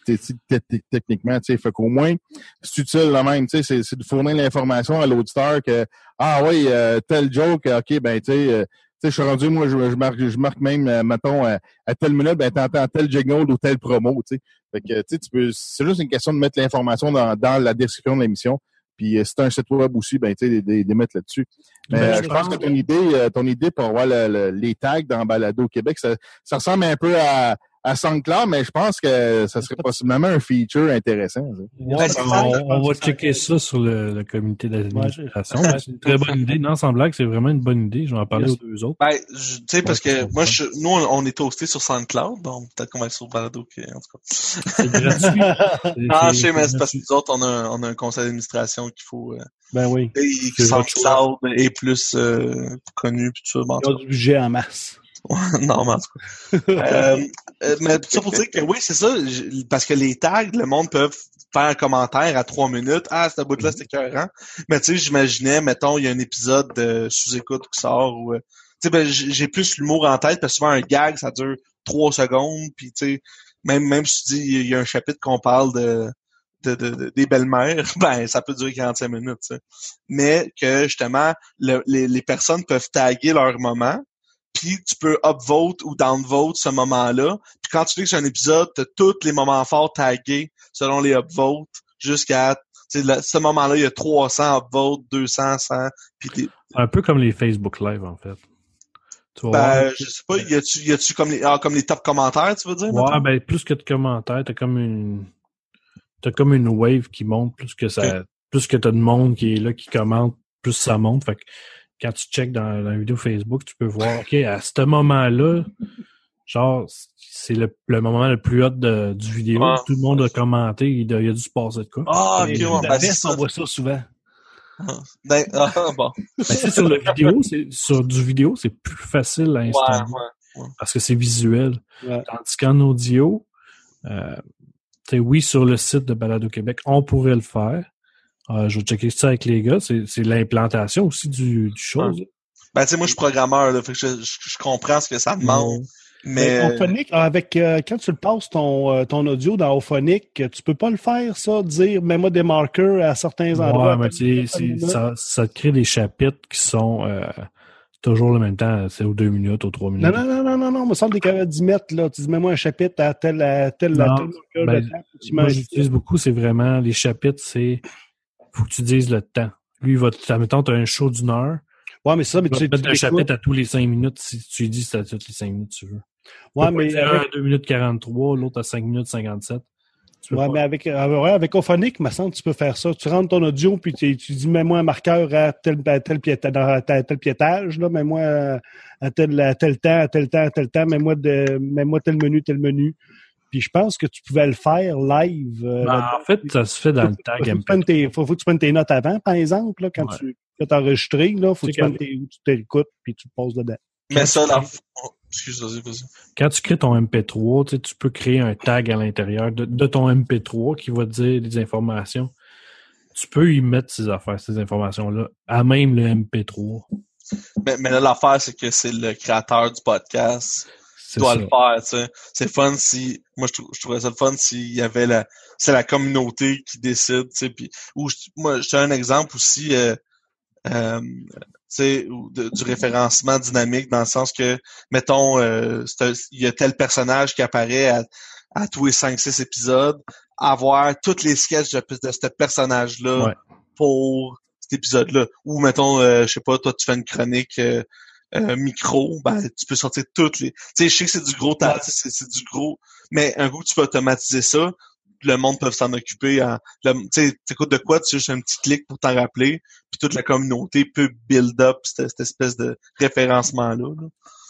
techniquement, tu sais, fait qu'au moins, c'est utile là même, tu sais, c'est- de fournir l'information à l'auditeur que, ah oui, euh, tel joke, ok, ben, tu sais, euh, tu sais, je suis rendu, moi, je, je marque, je marque même, euh, mettons, euh, à telle minute, ben, t'entends tel jingle ou tel promo, tu sais. Fait que, tu tu peux, c'est juste une question de mettre l'information dans, dans la description de l'émission. Puis, euh, si t'as un site web aussi, ben, tu sais, de, de- de mettre là-dessus. Mais Ben, euh, je je pense pense que ton idée, euh, ton idée pour avoir le- le- les tags dans Balado Québec, ça, ça ressemble un peu à, à SoundCloud, mais je pense que ça serait possiblement un feature intéressant. Ouais, Ben, on, va checker ça sur le, le comité d'administration. Ben, c'est une très bonne idée. Non, sans blague, c'est vraiment une bonne idée. Je vais en parler aux deux autres. Ben, tu sais, parce que moi, je, nous, on, on est toasté sur SoundCloud, donc peut-être qu'on va être sur Balado, en tout cas. C'est gratuit. Ah, je sais, mais c'est parce que nous autres, on a, un- on a un conseil d'administration qu'il faut, euh, Ben oui. et SoundCloud est plus, euh, connu, puis tout ça. Bon, en Il y a du budget en masse. Non, mais en tout cas. Euh, euh, mais tout ça pour dire que oui, c'est ça, parce que les tags, le monde peut faire un commentaire à trois minutes. Ah, cette bout-là, c'était écœurant. Mais tu sais, j'imaginais, mettons, il y a un épisode de sous-écoute qui sort où, euh, tu sais, ben, j'ai plus l'humour en tête parce que souvent un gag, ça dure trois secondes, puis tu sais, même, même si tu dis, il y a un chapitre qu'on parle de, de, de- de- des belles-mères, ben, ça peut durer 45 minutes. Mais que, justement, le- les, les personnes peuvent taguer leur moment, puis tu peux upvote ou downvote ce moment-là. Puis quand tu cliques sur un épisode, tu as tous les moments forts tagués selon les upvotes jusqu'à tu sais, là, ce moment-là, il y a 300 upvotes, 200, 100, puis Un peu comme les Facebook Live, en fait. Vas voir. ben, je sais pas, y a-tu, y a-tu comme les, ah, comme les top commentaires, tu veux dire? Ouais, ben, plus que de commentaires, t'as comme une, t'as comme une wave qui monte, plus que ça, plus que t'as de monde qui est là, qui commente, plus ça monte. Fait que quand tu checkes dans, dans la vidéo Facebook, tu peux voir, OK, à ce moment-là, genre, c'est le, le moment le plus hot de, du vidéo. Tout le monde a commenté, il, il a dû se passer de quoi. Ah, ok, de ben, on voit ça souvent. Ben, ah, bon. Ben, c'est sur la vidéo, c'est, sur du vidéo, c'est plus facile à Ouais, installer. ouais. parce que c'est visuel. Ouais. Tandis qu'en audio, euh, tu sais, oui, sur le site de Balado Québec, on pourrait le faire. Euh, je vais checker ça avec les gars. C'est, l'implantation aussi du, du chose. Ben, tu sais, moi, je suis programmeur, là, fait que je, je, je comprends ce que ça demande, mais... Mais Ophonic, avec euh, quand tu le passes ton, euh, ton audio dans Ophonic, tu peux pas le faire, ça, dire mets-moi des marqueurs à certains endroits. Ouais, mais tu sais, c'est- ça, ça te crée des chapitres qui sont euh, toujours le même temps. C'est aux deux minutes, aux trois minutes. Non, non, non, non, non, non, me semble t'es capable d'y mettre, là. Tu dis, mets-moi un chapitre à tel, à tel, à tel marqueur ben, de temps, puis tu mets Moi, j'utilise beaucoup, c'est vraiment les chapitres, c'est faut que tu dises le temps. Lui, il va, te- mettons, tu as un show d'une heure. Ouais, mais ça, mais Tu mettre un chapitre à tous les cinq minutes si tu lui dis c'est à toutes les cinq minutes, tu veux. Ouais, mais avec, un à 2 minutes 43, l'autre à 5 minutes 57. Tu peux ouais, pas. mais avec, ouais, avec Ophonic, me semble tu peux faire ça. Tu rentres ton audio, puis tu, tu dis, mets-moi un marqueur à tel, à tel, piéta- à tel, tel piétage, là, mets-moi à tel, à tel temps, à tel temps, à tel temps, mets-moi de, mets-moi tel menu, tel menu. Puis je pense que tu pouvais le faire live. euh, Ben, là-dedans. en fait, ça se fait dans le tag faut, MP3. prennes tes, faut, faut que tu prennes tes notes avant, par exemple, là, quand Ouais. tu as enregistré, là, faut que tu prennes tes, tu t'écoutes, puis tu te poses dedans. Mais ça, la... oh, excuse, vas-y, vas-y. Quand tu crées ton MP3, tu, sais, tu peux créer un tag à l'intérieur de, de ton MP3 qui va te dire des informations. Tu peux y mettre ces affaires, ces informations-là, à même le MP3. Mais, mais là, l'affaire, c'est que c'est le créateur du podcast doit ça. le faire, tu sais. C'est fun si, moi, je, je trouvais ça le fun s'il y avait la, c'est la communauté qui décide, tu sais, puis, ou, moi, je un exemple aussi, euh, euh, tu de- du référencement dynamique dans le sens que, mettons, euh, il y a tel personnage qui apparaît à, à tous les 5-6 épisodes, avoir tous les sketchs de, de ce personnage-là Ouais. pour cet épisode-là. Ou, mettons, euh, je sais pas, toi, tu fais une chronique euh, euh, micro, ben, tu peux sortir toutes les... Tu sais, je sais que c'est du gros... ta- C'est c'est du gros... Mais un coup, tu peux automatiser ça, le monde peut s'en occuper. Le- tu sais, t'écoutes de quoi, tu juste un petit clic pour t'en rappeler, puis toute la communauté peut build up cette, cette espèce de référencement-là. là.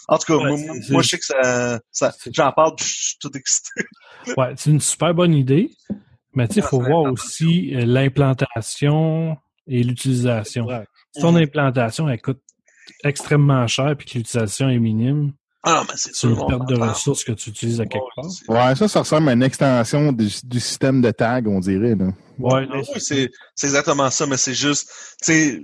En tout cas, Ouais, moi, je sais que ça... ça J'en parle, je suis tout excité. Ouais, c'est une super bonne idée. Mais tu sais, il faut voir aussi euh, l'implantation et l'utilisation. Ton implantation elle coûte extrêmement cher puis que l'utilisation est minime, Ah mais c'est c'est une perte de ressources que tu utilises à quelque part. Ouais, ça, ça ressemble à une extension du, du système de tag, on dirait. Là. Ouais, Oui, c'est c'est exactement ça, mais c'est juste, tu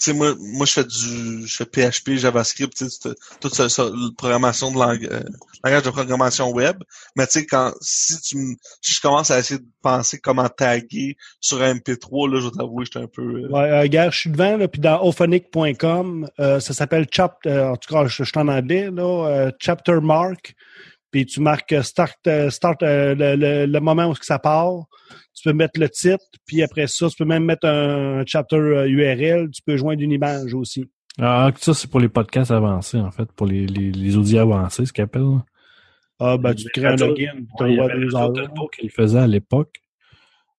sais, moi, moi, je fais du, je fais PHP, JavaScript, tu sais, c'est- toute ça, ça, la programmation de lang- euh, langage de programmation web. Mais tu sais, quand, si tu me, si je commence à essayer de penser comment taguer sur un MP3, là, je vais t'avouer, j'étais un peu, euh, Ouais, euh, gars, je suis devant, là, puis dans ophonic.com, euh, ça s'appelle Chapter, euh, en tout cas, je, je suis en anglais, là, euh, Chapter Mark, puis tu marques euh, Start, euh, start euh, le, le, le moment où ça part. Tu peux mettre le titre, puis après ça, tu peux même mettre un, chapter euh, URL, tu peux joindre une image aussi. Ah, ça, c'est pour les podcasts avancés, en fait, pour les, les, les audios avancés, ce qu'ils appellent. Ah, ben, tu crées un login, tu Ouais, il y envoies avait des Radio heures. Talbot qui le faisait à l'époque.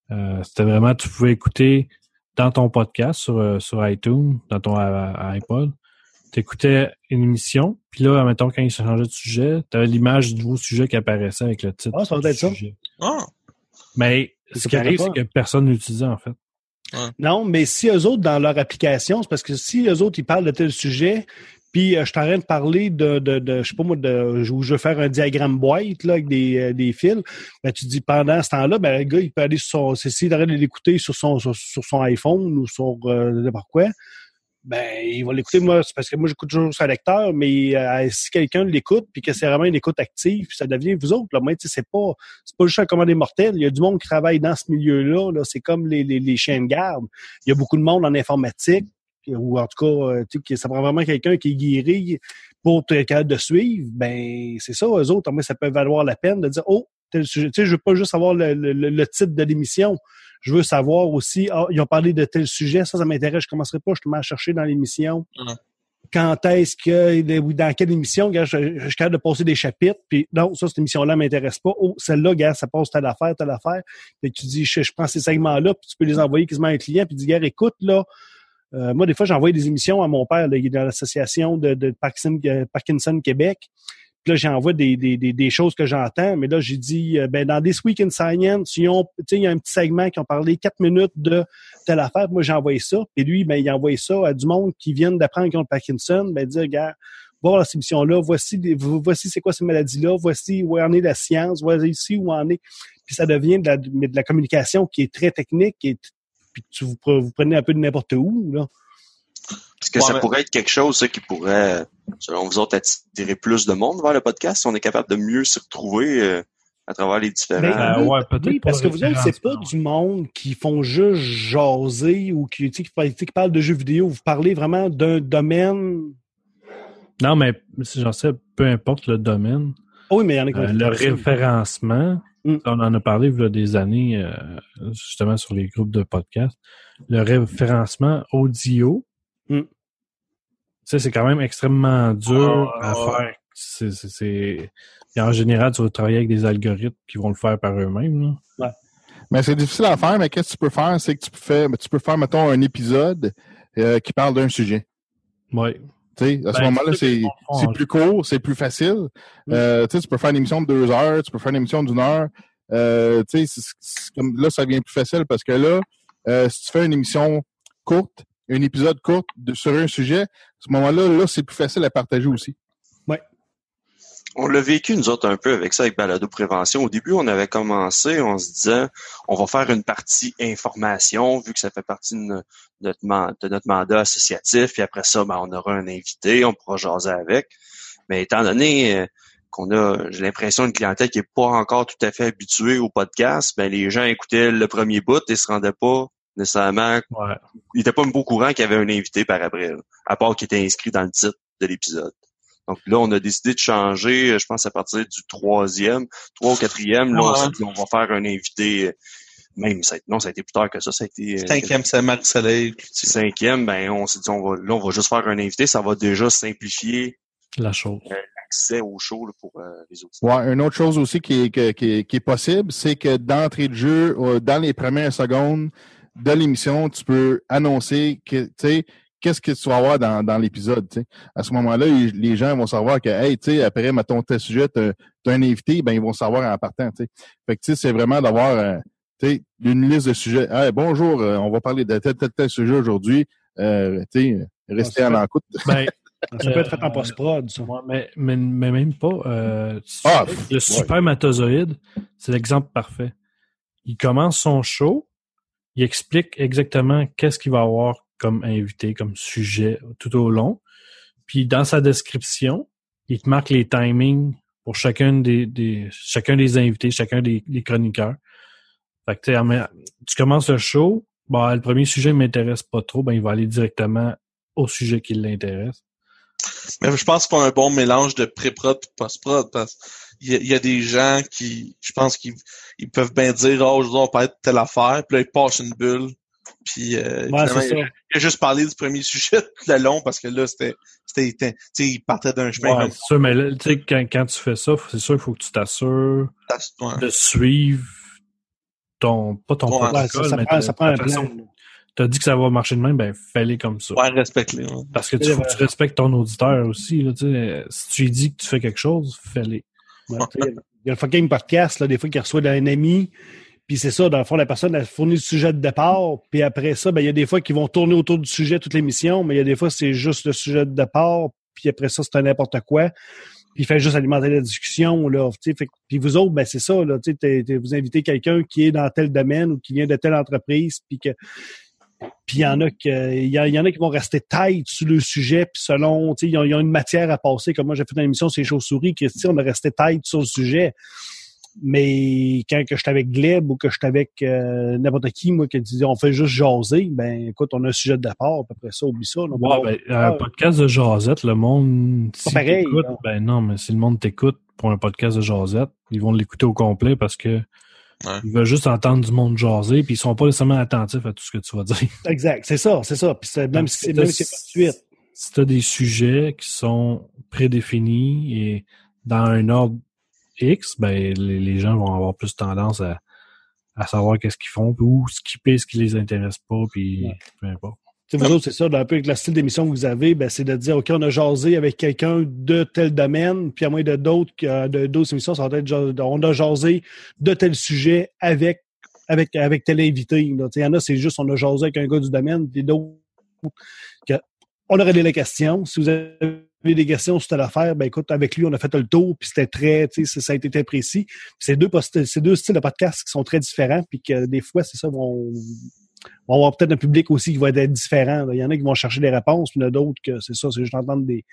Euh, C'était vraiment, tu pouvais écouter dans ton podcast sur, euh, sur iTunes, dans ton euh, iPod. Tu écoutais une émission, puis là, mettons, quand il changeait de sujet, tu avais l'image du nouveau sujet qui apparaissait avec le titre. Ah, ça du être ça. ah, Mais ce qui arrive, c'est que personne ne l'utilisait, en fait. Non, mais si eux autres, dans leur application, c'est parce que si eux autres, ils parlent de tel sujet, puis euh, je suis en train de parler de, de, de je sais pas moi, de, où je veux faire un diagramme boîte là, avec des, euh, des fils, ben, tu dis pendant ce temps-là, ben, le gars, il peut aller sur son, c'est s'il arrête de l'écouter sur son, sur, sur son iPhone ou sur euh, n'importe quoi, ben, il va l'écouter, moi, c'est parce que moi, j'écoute toujours sur lecteur, mais euh, si quelqu'un l'écoute, puis que c'est vraiment une écoute active, puis ça devient vous autres, là, moi, c'est pas, c'est pas juste un commandé mortel. Il y a du monde qui travaille dans ce milieu-là, là. C'est comme les, les, les chiens de garde. Il y a beaucoup de monde en informatique, ou en tout cas, euh, ça prend vraiment quelqu'un qui est guéri pour être capable de suivre. Ben, c'est ça, eux autres, moi, ça peut valoir la peine de dire, oh. Tu sais, je veux pas juste savoir le, le, le titre de l'émission. Je veux savoir aussi, ah, ils ont parlé de tel sujet, ça, ça m'intéresse. Je commencerai pas justement à chercher dans l'émission. Quand est-ce que, dans quelle émission, gars, je, je suis capable de passer des chapitres, puis non, ça, cette émission-là m'intéresse pas. Oh, celle-là, gars, ça passe telle affaire, telle affaire. Puis tu dis, je, je prends ces segments-là, puis tu peux les envoyer quasiment à un client, puis tu dis, gars, écoute, là, euh, moi, des fois, j'ai envoyé des émissions à mon père, là, il est dans l'association de, de Parkinson, euh, Parkinson Québec. Puis là, j'envoie des, des, des, des choses que j'entends, mais là, j'ai dit, euh, ben, dans This Week in Science, ils ont, il y a un petit segment qui ont parlé quatre minutes de telle affaire. Moi, j'ai envoyé ça. Et lui, ben, il a envoyé ça à du monde qui viennent d'apprendre qu'ils ont le Parkinson. Ben, dire, regarde, voir cette émission-là, voici, des- voici c'est quoi cette maladie-là, voici où en est la science, voici où en est. Puis ça devient de la, de la communication qui est très technique et puis tu vous, pre- vous prenez un peu de n'importe où, là. Est-ce que Ouais, ça mais- pourrait être quelque chose ça, qui pourrait, selon vous autres, attirer plus de monde vers le podcast si on est capable de mieux s'y retrouver euh, à travers les différents. Ben, Euh, oui, ouais, peut-être Oui, parce que vous autres, c'est pas du monde qui font juste jaser ou qui, tu sais, qui, parlent- tu sais, qui parlent de jeux vidéo. Vous parlez vraiment d'un domaine. Non, mais si j'en sais, peu importe le domaine, Oh oui, mais il y en a euh, le référencement, Mm. on en a parlé il y a des années, euh, justement sur les groupes de podcasts, le référencement audio, Mm. Tu sais, c'est quand même extrêmement dur Ah, à ouais. faire. C'est, c'est, c'est- et en général, tu vas travailler avec des algorithmes qui vont le faire par eux-mêmes. là. Mais c'est difficile à faire, mais qu'est-ce que tu peux faire? C'est que tu peux faire, tu peux faire, mettons, un épisode euh, qui parle d'un sujet. Ouais. Tu sais, à ce Ben, moment-là, c'est plus court, c'est plus facile. Euh, tu sais, tu peux faire une émission de deux heures, tu peux faire une émission d'une heure. Euh, comme là, ça devient plus facile parce que là, euh, si tu fais une émission courte, un épisode court de, sur un sujet, à ce moment-là, là, c'est plus facile à partager aussi. On l'a vécu, nous autres, un peu avec ça, avec Balado Prévention. Au début, on avait commencé, on se disait, on va faire une partie information, vu que ça fait partie de no- notre, man- de notre mandat associatif, puis après ça, ben, on aura un invité, on pourra jaser avec. Mais étant donné euh, qu'on a, j'ai l'impression, une clientèle qui est pas encore tout à fait habituée au podcast, ben, les gens écoutaient le premier bout et se rendaient pas nécessairement, Ouais. ils étaient pas même au courant qu'il y avait un invité par après, là, à part qu'il était inscrit dans le titre de l'épisode. Donc là, on a décidé de changer, je pense à partir du troisième, trois ou quatrième, là, on Ouais. s'est dit, on va faire un invité, euh, même, ça, a- non, ça a été plus tard que ça, ça a été euh, Cinquième, c'est Marie-Soleil. cinquième, ben, on s'est dit, on va, là, on va juste faire un invité, ça va déjà simplifier La chose. l'accès au show là, pour euh, les auditeurs. Ouais, une autre chose aussi qui est, qui est, qui est possible, c'est que d'entrée de jeu, euh, dans les premières secondes de l'émission, tu peux annoncer que, tu sais, qu'est-ce que tu vas avoir dans, dans l'épisode, tu sais. À ce moment-là, les- gens vont savoir que, hey, tu sais, après, mettons, tel sujet, t'as as un invité, ben, ils vont savoir en partant, tu sais. Fait que, tu sais, c'est vraiment d'avoir, euh, tu sais, une liste de sujets. Hey, bonjour, euh, on va parler de tel, tel, tel sujet aujourd'hui. Euh, tu sais, restez en c'est écoute. Ben, Ça peut être fait en post-prod, ça. Ouais, mais, mais, mais même pas. euh, Ah, le supermatozoïde, c'est l'exemple parfait. Il commence son show, il explique exactement qu'est-ce qu'il va avoir comme invité, comme sujet tout au long. Puis dans sa description, il te marque les timings pour chacun des, chacun des invités, chacun des, chroniqueurs. Fait que tu commences le show, bah le premier sujet ne m'intéresse pas trop, ben il va aller directement au sujet qui l'intéresse. Mais je pense qu'il faut un bon mélange de pré-prod et post-prod a- il y a des gens qui, je pense qu'ils ils peuvent bien dire, oh, on parle de telle affaire, puis là, ils passent une bulle. Puis, euh, Ouais, finalement, c'est ça. il, il a juste parlé du premier sujet tout le long parce que là, c'était, c'était, tu sais, il partait d'un chemin Ouais, comme c'est sûr, mais là, tu sais, quand, quand tu fais ça, c'est sûr qu'il faut que tu t'assures. Ouais. de suivre ton, pas ton Ouais, ça, ça mais prend, ta- ça prend ta un façon. plan. T'as dit que ça va marcher de même, ben, fais-les comme ça. Ouais, respecte-les. ouais. Parce que tu, faut que tu respectes ton auditeur aussi, là, tu sais. Si tu lui dis que tu fais quelque chose, fais-les. Il y a le fucking podcast, là, des fois, qu'il reçoit d'un ami. Puis c'est ça, dans le fond, la personne a fourni le sujet de départ. Puis après ça, ben, il y a des fois qui vont tourner autour du sujet toute l'émission, mais il y a des fois, c'est juste le sujet de départ. puis après ça, c'est n'importe quoi. Puis il fait juste alimenter la discussion, là. Fait, puis vous autres, ben c'est ça, là. tu sais, t'es- t'es- Vous invitez quelqu'un qui est dans tel domaine ou qui vient de telle entreprise, puis que puis il y en a que il y, en a qui vont rester tête sur le sujet, puis selon, tu sais, ils ont, une matière à passer. Comme moi, j'ai fait une émission sur les chauves-souris, qui, tu sais, on a resté tête sur le sujet. Mais quand que j'étais avec Gleb ou que j'étais avec euh, n'importe qui, moi, qui disait on fait juste jaser, ben écoute, on a un sujet de départ, puis après ça, oublie ça. Ouais, ben, un podcast de jasette, le monde, si pareil, ben non, mais si le monde t'écoute pour un podcast de jasette, ils vont l'écouter au complet parce que Ouais. ils veulent juste entendre du monde jaser, puis ils sont pas nécessairement attentifs à tout ce que tu vas dire. Exact, c'est ça, c'est ça. Puis c'est- même Donc, si c'est t'as- même si c'est pas de suite. Si tu as des sujets qui sont prédéfinis et dans un ordre X, ben les, les gens vont avoir plus tendance à, à savoir qu'est-ce qu'ils font, puis ou skipper ce qui les intéresse pas, puis Ouais. peu importe. Vous autres, c'est ça, un peu avec le style d'émission que vous avez, ben, c'est de dire, OK, on a jasé avec quelqu'un de tel domaine, puis à moins de d'autres, de d'autres émissions, ça va être, on a jasé de tel sujet avec, avec, avec tel invité. Il y en a, c'est juste, on a jasé avec un gars du domaine, puis d'autres, on aurait des questions. Si vous avez des questions sur telle affaire, ben écoute, avec lui, on a fait le tour, puis c'était très, tu sais, ça a été très précis. C'est deux, deux styles de podcast qui sont très différents, puis que des fois, c'est ça, vont, on va avoir peut-être un public aussi qui va être différent. là. Il y en a qui vont chercher des réponses, puis il y en a d'autres que c'est ça, c'est juste entendre des.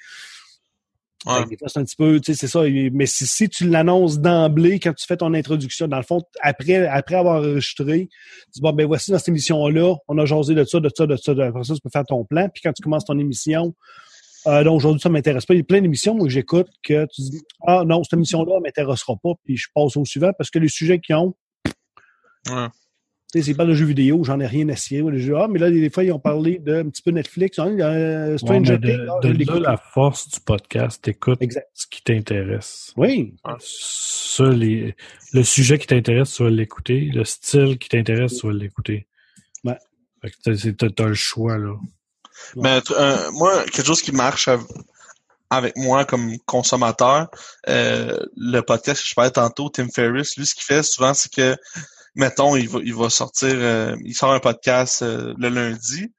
Ouais. Des fois, c'est un petit peu, tu sais, c'est ça. Mais si, si tu l'annonces d'emblée quand tu fais ton introduction, dans le fond, après, après avoir enregistré, tu dis bon ben voici dans cette émission-là, on a jasé de ça, de ça, de ça, de après ça, tu peux faire ton plan. Puis quand tu commences ton émission, euh, non, aujourd'hui, ça m'intéresse pas. Il y a plein d'émissions que j'écoute que tu dis Ah non, cette émission-là m'intéressera pas, puis je passe au suivant parce que les sujets qu'ils ont, Ouais. Tu sais, c'est pas de jeux vidéo, j'en ai rien à cirer. Ah, mais là, des fois, ils ont parlé de un petit peu Netflix. hein, euh, Ouais, Stranger Things. de, ah, de la force du podcast, t'écoutes Exact. ce qui t'intéresse. Oui, Ça, les, le sujet qui t'intéresse, tu vas l'écouter. Le style qui t'intéresse, tu vas l'écouter. Ouais. Fait que t'as- c'est- t'as t'as le choix, là. Mais euh, moi, quelque chose qui marche av- avec moi comme consommateur, euh, le podcast que je parlais tantôt, Tim Ferriss, lui, ce qu'il fait souvent, c'est que, mettons, il va, il va sortir, euh, il sort un podcast euh, le lundi,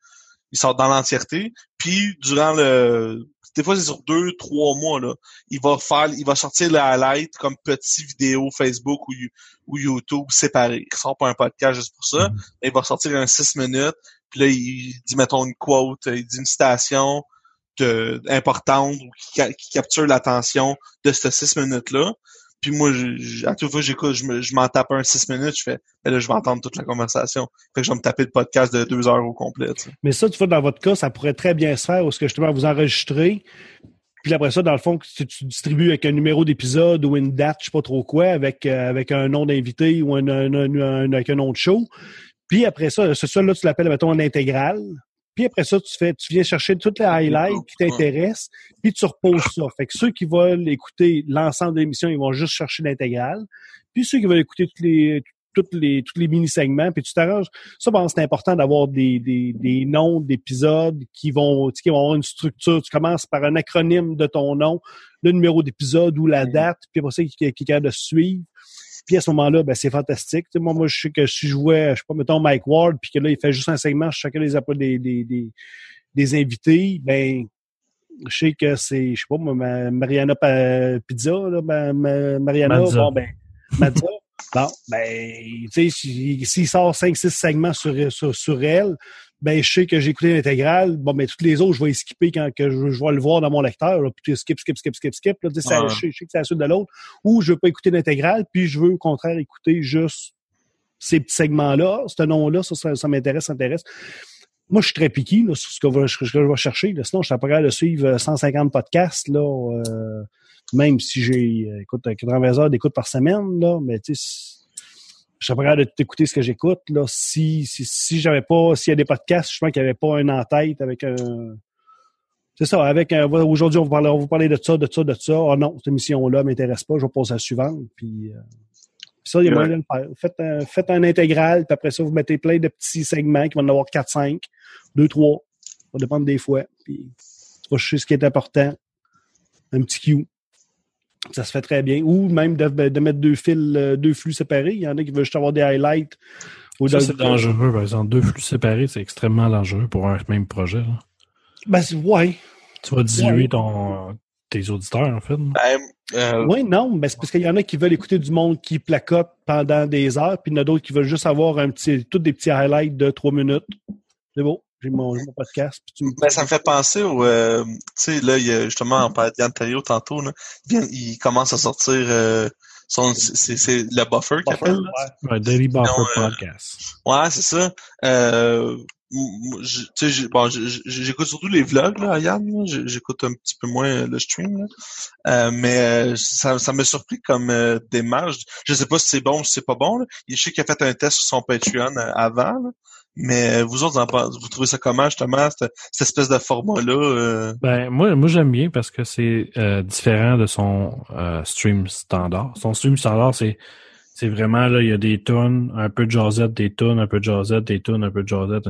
il sort dans l'entièreté, puis durant le, des fois c'est sur deux, trois mois là, il va faire, il va sortir le highlight comme petit vidéo Facebook ou, You- ou YouTube séparé. Il sort pas un podcast juste pour ça, Mhm. mais il va sortir un six minutes, puis là il dit mettons une quote, il dit une citation de, importante ou qui, qui capture l'attention de ces six minutes là. Puis moi, je, à toute fois j'écoute, je me- je m'en tape un six minutes, je fais, ben là, je vais entendre toute la conversation. Fait que je vais me taper le podcast de deux heures au complet. mais ça, tu vois, dans votre cas, ça pourrait très bien se faire parce que justement, vous enregistrez. Puis après ça, dans le fond, tu, tu distribues avec un numéro d'épisode ou une date, je sais pas trop quoi, avec, euh, avec un nom d'invité ou un, un, un- un- avec un nom de show. Puis après ça, ce ça là tu l'appelles, mettons, en intégral. Puis après ça, tu fais, tu viens chercher toutes les highlights qui t'intéressent, puis tu reposes ça. Fait que ceux qui veulent écouter l'ensemble de l'émission, ils vont juste chercher l'intégrale. Puis ceux qui veulent écouter toutes les, toutes les, tous les mini-segments, puis tu t'arranges. Ça, bon, c'est important d'avoir des, des, des noms d'épisodes qui vont, tu sais, qui vont avoir une structure. Tu commences par un acronyme de ton nom, le numéro d'épisode ou la date, puis après ça, qui, qui est capable de suivre. Puis à ce moment-là, ben, c'est fantastique. Moi, moi, je sais que si je jouais, je sais pas, mettons Mike Ward, puis que là, il fait juste un segment sur chacun des, des, des, des, des invités, ben, je sais que c'est, je sais pas, moi, ma- Mariana Pa- Pizza, là, ma- ma- Mariana, Mazza. bon, ben, Mazza. Bon, ben, tu sais, s'il s'il sort 5-6 segments sur, sur, sur elle, ben, je sais que j'ai écouté l'intégrale. Bon, mais toutes les autres, je vais les skipper quand que je, je vais le voir dans mon lecteur. Là, puis skip, skip, skip, skip, skip. Là, ça- Ouais. je, sais, je sais que c'est la suite de l'autre. Ou je veux pas écouter l'intégrale, puis je veux au contraire écouter juste ces petits segments-là, ce nom-là, ça, ça, ça m'intéresse, ça m'intéresse. Moi, je suis très piqué là, sur ce que, je- ce que je vais chercher. Là. Sinon, je suis pas capable de suivre euh, 150 podcasts, là, euh, même si j'ai euh, écoute, 80 heures d'écoute par semaine, là, mais tu sais, je serais pas capable de tout écouter ce que j'écoute. Là, si si, si j'avais pas, s'il y a des podcasts, je pense qu'il n'y avait pas un en tête avec un. C'est ça, avec un. Aujourd'hui, on va parler, on va vous parler de ça, de ça, de ça. Ah non, cette émission-là m'intéresse pas, je vais passer à la suivante. Puis, euh, puis ça, il y a Ouais. moyen de le faire. Faites un, faites un intégral, puis après ça, vous mettez plein de petits segments qui vont en avoir 4, 5, 2, 3. Ça va dépendre des fois. Puis, tu vas chercher ce qui est important. Un petit cue. Ça se fait très bien. Ou même de, de mettre deux fils, euh, deux flux séparés. Il y en a qui veulent juste avoir des highlights. Ou Ça, c'est dangereux, par exemple. Deux flux séparés, c'est extrêmement dangereux pour un même projet. là. Ben, c'est- ouais. Tu vas diluer Ouais. ton, tes auditeurs, en fait. Ben, euh, Oui, non, mais c'est parce qu'il y en a qui veulent écouter du monde qui placote pendant des heures, puis il y en a d'autres qui veulent juste avoir un petit, tous des petits highlights de trois minutes. C'est beau, j'ai mon, mon podcast. Puis tu me... Ben, ça me fait penser au, euh, tu sais, là, il y a justement, on parlait de tantôt, là. Il, commence à sortir, euh, son, c'est, c'est le buffer qu'il appelle, là. Ouais, Daily Buffer Non, euh, Podcast. Ouais, c'est ça. Euh, j'ai- bon, j'écoute surtout les vlogs, là, Yann, J'écoute un petit peu moins euh, le stream, là. Euh, mais euh, ça, ça m'a surpris comme euh, démarche. Je sais pas si c'est bon ou si c'est pas bon, là. Je sais qu'il a fait un test sur son Patreon euh, avant, là. Mais euh, vous autres, vous en pensez- vous trouvez ça comment, justement, cette, cette espèce de format-là? euh? Ben, moi, moi j'aime bien parce que c'est euh, différent de son euh, stream standard. Son stream standard, c'est c'est vraiment là, il y a des tunes, un peu de jazzette, des tunes, un peu de jazzette, des tunes, un peu de jazzette.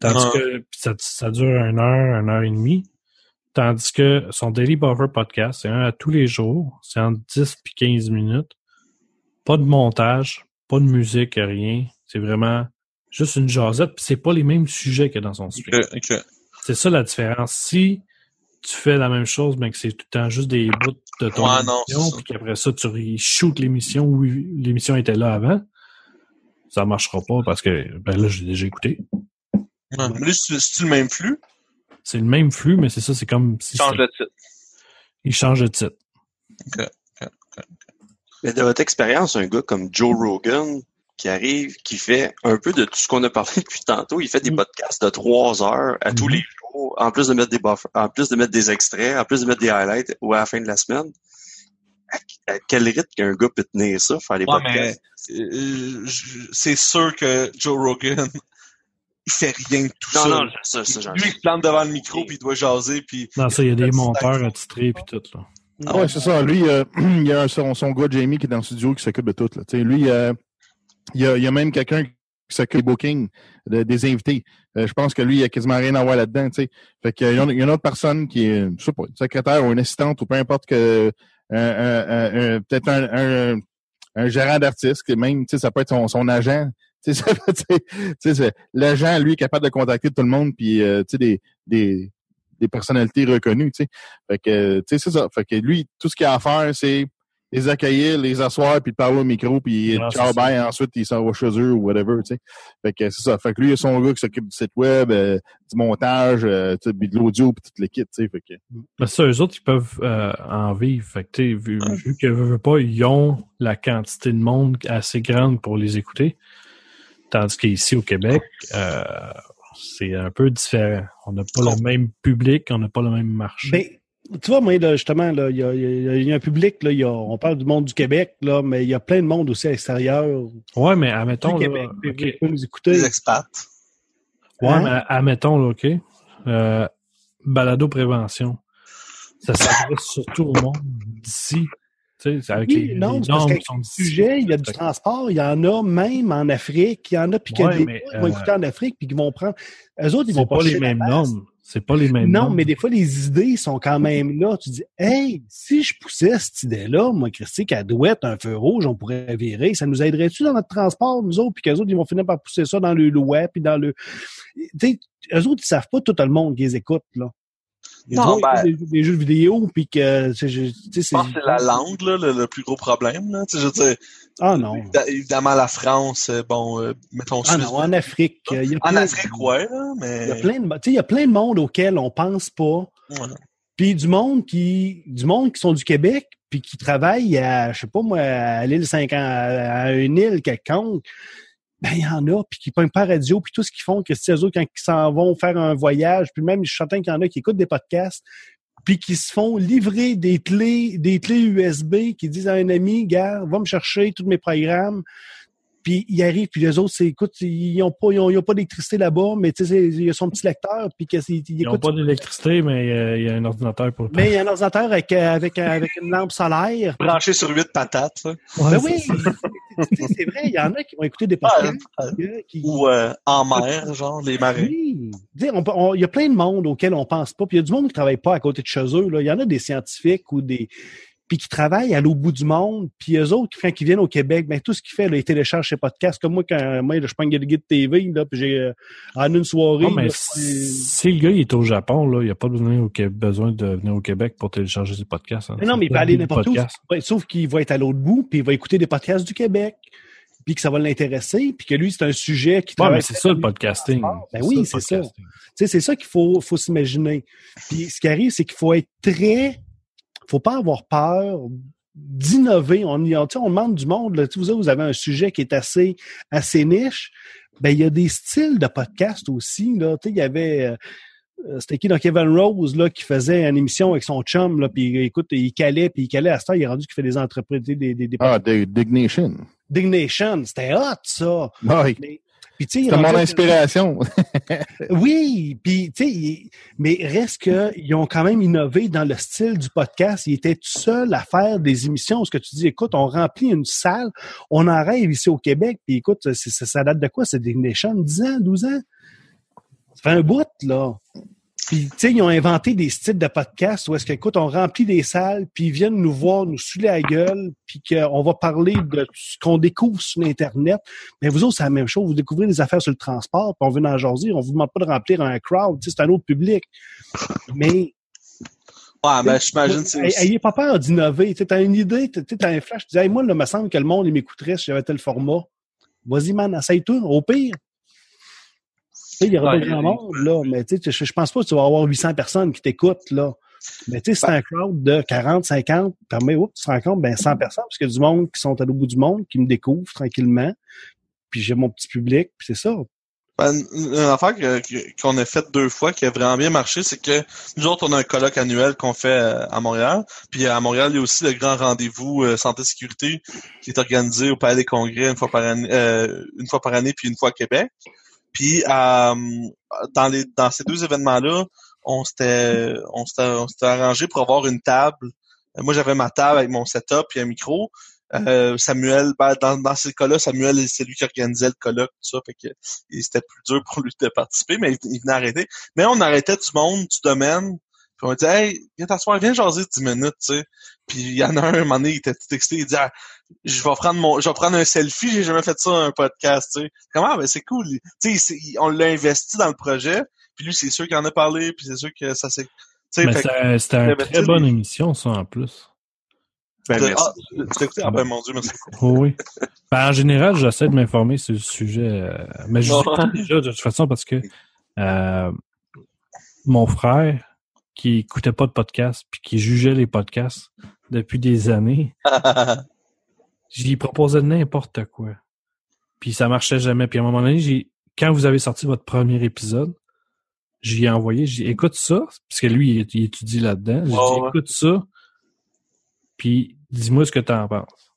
Tandis Ah. que ça, ça dure une heure, une heure et demie. Tandis que son Daily Buffer podcast, c'est un à tous les jours. C'est entre 10 puis 15 minutes. Pas de montage, pas de musique, rien. C'est vraiment juste une jazzette. Puis c'est pas les mêmes sujets que dans son stream. Ok, ok. C'est ça la différence. Si tu fais la même chose, mais que c'est tout le temps juste des bouts de ton Ouais, émission, puis qu'après ça, tu re-shootes l'émission où l'émission était là avant, ça marchera pas parce que ben là, j'ai déjà écouté. Ouais. Mais là, c'est c'est-tu le même flux? C'est le même flux, mais c'est ça, c'est comme si Change c'était- le titre. il change de titre. Mais de votre expérience, un gars comme Joe Rogan qui arrive, qui fait un peu de tout ce qu'on a parlé depuis tantôt, il fait des Mm. podcasts de trois heures à tous Mhm. les jours, en plus de mettre des buffers, en plus de mettre des extraits, en plus de mettre des highlights ou à la fin de la semaine. À, à quel rythme qu'un gars peut tenir ça, faire des Ouais, podcasts? euh, c'est sûr que Joe Rogan, il fait rien de tout Non, ça. non, ça, ça, j'en Lui, il se plante devant le micro puis il doit jaser puis Non, ça, il y a des monteurs attitrés puis tout, là. Ah ouais, c'est ça. Lui, euh, il y a un- son, son gars Jamie qui est dans le studio qui s'occupe de tout. Là. Tu sais, lui, euh, il, y a, il y a même quelqu'un qui s'occupe des bookings, de- des invités. Euh, je pense que lui, il a quasiment rien à voir là-dedans. Fait qu'il y y a une autre personne qui est, pas, une secrétaire ou une assistante ou peu importe que un- peut-être un, un, un gérant d'artiste, même, ça peut être son, son agent. L'agent, lui, est capable de contacter tout le monde, puis euh, des, des, des personnalités reconnues, tu sais. Fait que, c'est ça. Fait que lui, tout ce qu'il a à faire, c'est les accueillir, les asseoir, puis parler au micro, puis Ah, ciao, bye, ensuite, il s'en va chez eux ou whatever, tu sais. Fait que c'est ça. Fait que lui, il a son gars qui s'occupe du site web, euh, du montage, euh, tu sais, puis de l'audio, puis toute l'équipe, tu sais. Fait que, Mais ça, eux autres, ils peuvent euh, en vivre. Fait que, tu sais, vu, vu que veux, veux pas, ils ont la quantité de monde assez grande pour les écouter. Tandis qu'ici au Québec, euh, c'est un peu différent. On n'a pas le même public, on n'a pas le même marché. Ben, tu vois, moi, là, justement, là, il y a, il y a- y a un public, là, il y a, on parle du monde du Québec, là, mais il y a plein de monde aussi à l'extérieur ouais, mais admettons, là, Québec. puis OK. vous pouvez nous écouter. les expats. Ouais, Hein? mais admettons, là, OK. Euh, balado prévention. Ça s'adresse surtout au monde d'ici. Tu sais, avec Oui, les, non, les parce qui sont d'ici. sujet, il y a du transport, il y en a même en Afrique, il y en a, puis qu'il y a Ouais, des mais, gens qui vont euh, écouter en Afrique, puis qui vont prendre. Eux autres, ils vont pas les chercher la mêmes normes. C'est pas les mêmes Non, mais des fois, les idées sont quand même là. Tu dis, hey, si je poussais cette idée-là, moi, Christy, qu'elle doit être un feu rouge, on pourrait virer. Ça nous aiderait-tu dans notre transport, nous autres, puis qu'eux autres, ils vont finir par pousser ça dans le loi, puis dans le. Tu sais, eux autres, ils savent pas tout le monde qui les écoute, là. Ils Non, ben- des, des jeux vidéo, puis que. c'est- je- pense que c'est la langue, là, le, le plus gros problème, là. Je veux dire, Ah non. évi- évidemment, la France, euh, bon, euh, mettons Ah non, en Afrique. y a En Afrique, ouais, là, mais... Il y a plein de, il y a plein de monde auquel on pense pas. Puis du monde qui, du monde qui sont du Québec, puis qui travaillent à, je sais pas moi, à l'île 50, à une île quelconque. Ben, il y en a, puis qui pognent pas radio, puis tout ce qu'ils font, que c'est eux quand ils s'en vont faire un voyage, puis même, je suis certain qu'il y en a qui écoutent des podcasts, puis qui se font livrer des clés, des clés USB, qui disent à un ami, gars, va me chercher tous mes programmes. Puis ils arrivent, puis les autres, c'est, écoute, ils ont pas, ils ont, ils ont pas d'électricité là-bas, mais tu sais, c'est- il y a son petit lecteur, puis qu'ils ils Ils n'ont pas d'électricité, mais euh, il y a un ordinateur pour le mais il y a un ordinateur avec, euh, avec, euh, avec une lampe solaire. Branché sur huit patates. Ben oui, c'est vrai, il y en a qui vont écouter des podcasts. euh, qui- Ou euh, en mer, genre, les marins. Oui. Il y a plein de monde auquel on pense pas. Puis il y a du monde qui travaille pas à côté de chez eux. là. Il y en a des scientifiques ou des. Puis qui travaillent à l'autre bout du monde, puis eux autres, quand ils viennent au Québec, ben tout ce qu'ils font, là, ils téléchargent ces podcasts. Comme moi, quand moi, je prends le guide TV, là, puis j'ai euh, en une soirée. Non, mais là, si le gars il est au Japon, là, il n'y a pas besoin, au Québec- besoin de venir au Québec pour télécharger ses podcasts. hein. Mais non, mais il peut aller n'importe où. Sauf qu'il va être à l'autre bout, puis il va écouter des podcasts du Québec, puis que ça va l'intéresser, puis que lui, c'est un sujet qui Ouais, c'est ça le podcasting. Ben oui, c'est ça. c'est ça qu'il faut, faut s'imaginer. Puis ce qui arrive, c'est qu'il faut être très, faut pas avoir peur d'innover. On, sais, on demande du monde. Là, vous, vous avez un sujet qui est assez, assez niche. Ben il y a des styles de podcast aussi. Là, il y avait euh, euh, c'était qui dans Kevin Rose là qui faisait une émission avec son chum là puis écoute il calait puis il calait à ce temps il est rendu qu'il fait des entreprises des des, des Ah, Dig- Dignation. Dignation c'était hot ça Oui. mais puis tu sais il C'est mon inspiration. oui, puis tu sais, mais reste que ils ont quand même innové dans le style du podcast. Ils étaient tout seuls à faire des émissions. Ce que tu dis, écoute, on remplit une salle, on en rêve ici au Québec. Puis écoute, ça date de quoi? C'est des Nation, 10 ans, 12 ans? Ça fait un bout, là. Puis, tu sais, ils ont inventé des styles de podcast où est-ce que, écoute, on remplit des salles, puis ils viennent nous voir, nous saouler la gueule, puis qu'on va parler de ce qu'on découvre sur Internet. Mais vous autres, c'est la même chose. Vous découvrez des affaires sur le transport, puis on veut en jaser. On vous demande pas de remplir un crowd. Tu sais, c'est un autre public. Mais Ouais, ben, j'imagine que c'est Ayez pas peur d'innover. Tu as une idée, tu as un flash. Tu dis, Hey, moi, là, me semble que le monde, il m'écouterait si j'avais tel format. Vas-y, man, essaye-toi. Au pire. Sais, Il y aura Ouais, grand monde, là. Mais tu sais, je, je pense pas que tu vas avoir 800 personnes qui t'écoutent, là. Mais tu sais, c'est un crowd de 40, 50. Permet, oups, tu te rends compte, ben 100 personnes, parce qu'il y a du monde qui sont à l'autre bout du monde, qui me découvrent tranquillement. Puis j'ai mon petit public, puis c'est ça. Ben, une affaire qu'on a faite deux fois qui a vraiment bien marché, c'est que nous autres, on a un colloque annuel qu'on fait euh, à Montréal. Puis à Montréal, il y a aussi le grand rendez-vous euh, santé-sécurité qui est organisé au Palais des Congrès une fois par année, euh, une fois par année, puis une fois à Québec. Puis euh, dans les dans ces deux événements-là, on s'était on s'était arrangé pour avoir une table. Moi, j'avais ma table avec mon setup et un micro. Euh, Samuel, ben, dans, dans ces cas-là, Samuel, c'est lui qui organisait le colloque, tout ça, fait que c'était plus dur pour lui de participer, mais il, il venait arrêter. Mais on arrêtait du monde, du domaine, puis on disait Hey, viens t'asseoir, viens jaser 10 minutes, tu sais. Puis il y en a un, un moment donné, il était tout excité, il dit Ah, je vais prendre mon je vais prendre un selfie, j'ai jamais fait ça un podcast, tu sais. Comment ben c'est cool. Tu sais, on l'a investi dans le projet, puis lui, c'est sûr qu'il en a parlé, puis c'est sûr que ça s'est. c'était une très bonne émission, ça, en plus. Ben, de- merci. ah, tu écouté? Ah ben mon dieu, merci. Oh oui. Ben, en général, j'essaie de m'informer sur le sujet. euh, mais je sais déjà de toute façon parce que euh, mon frère, qui écoutait pas de podcast puis qui jugeait les podcasts depuis des années, j'y proposais n'importe quoi. Puis ça marchait jamais. Puis à un moment donné, j'ai quand vous avez sorti votre premier épisode, j'y ai envoyé, j'ai dit écoute ça, parce que lui, il, il étudie là-dedans. J'ai dit ouais. écoute ça, puis dis-moi ce que tu en penses.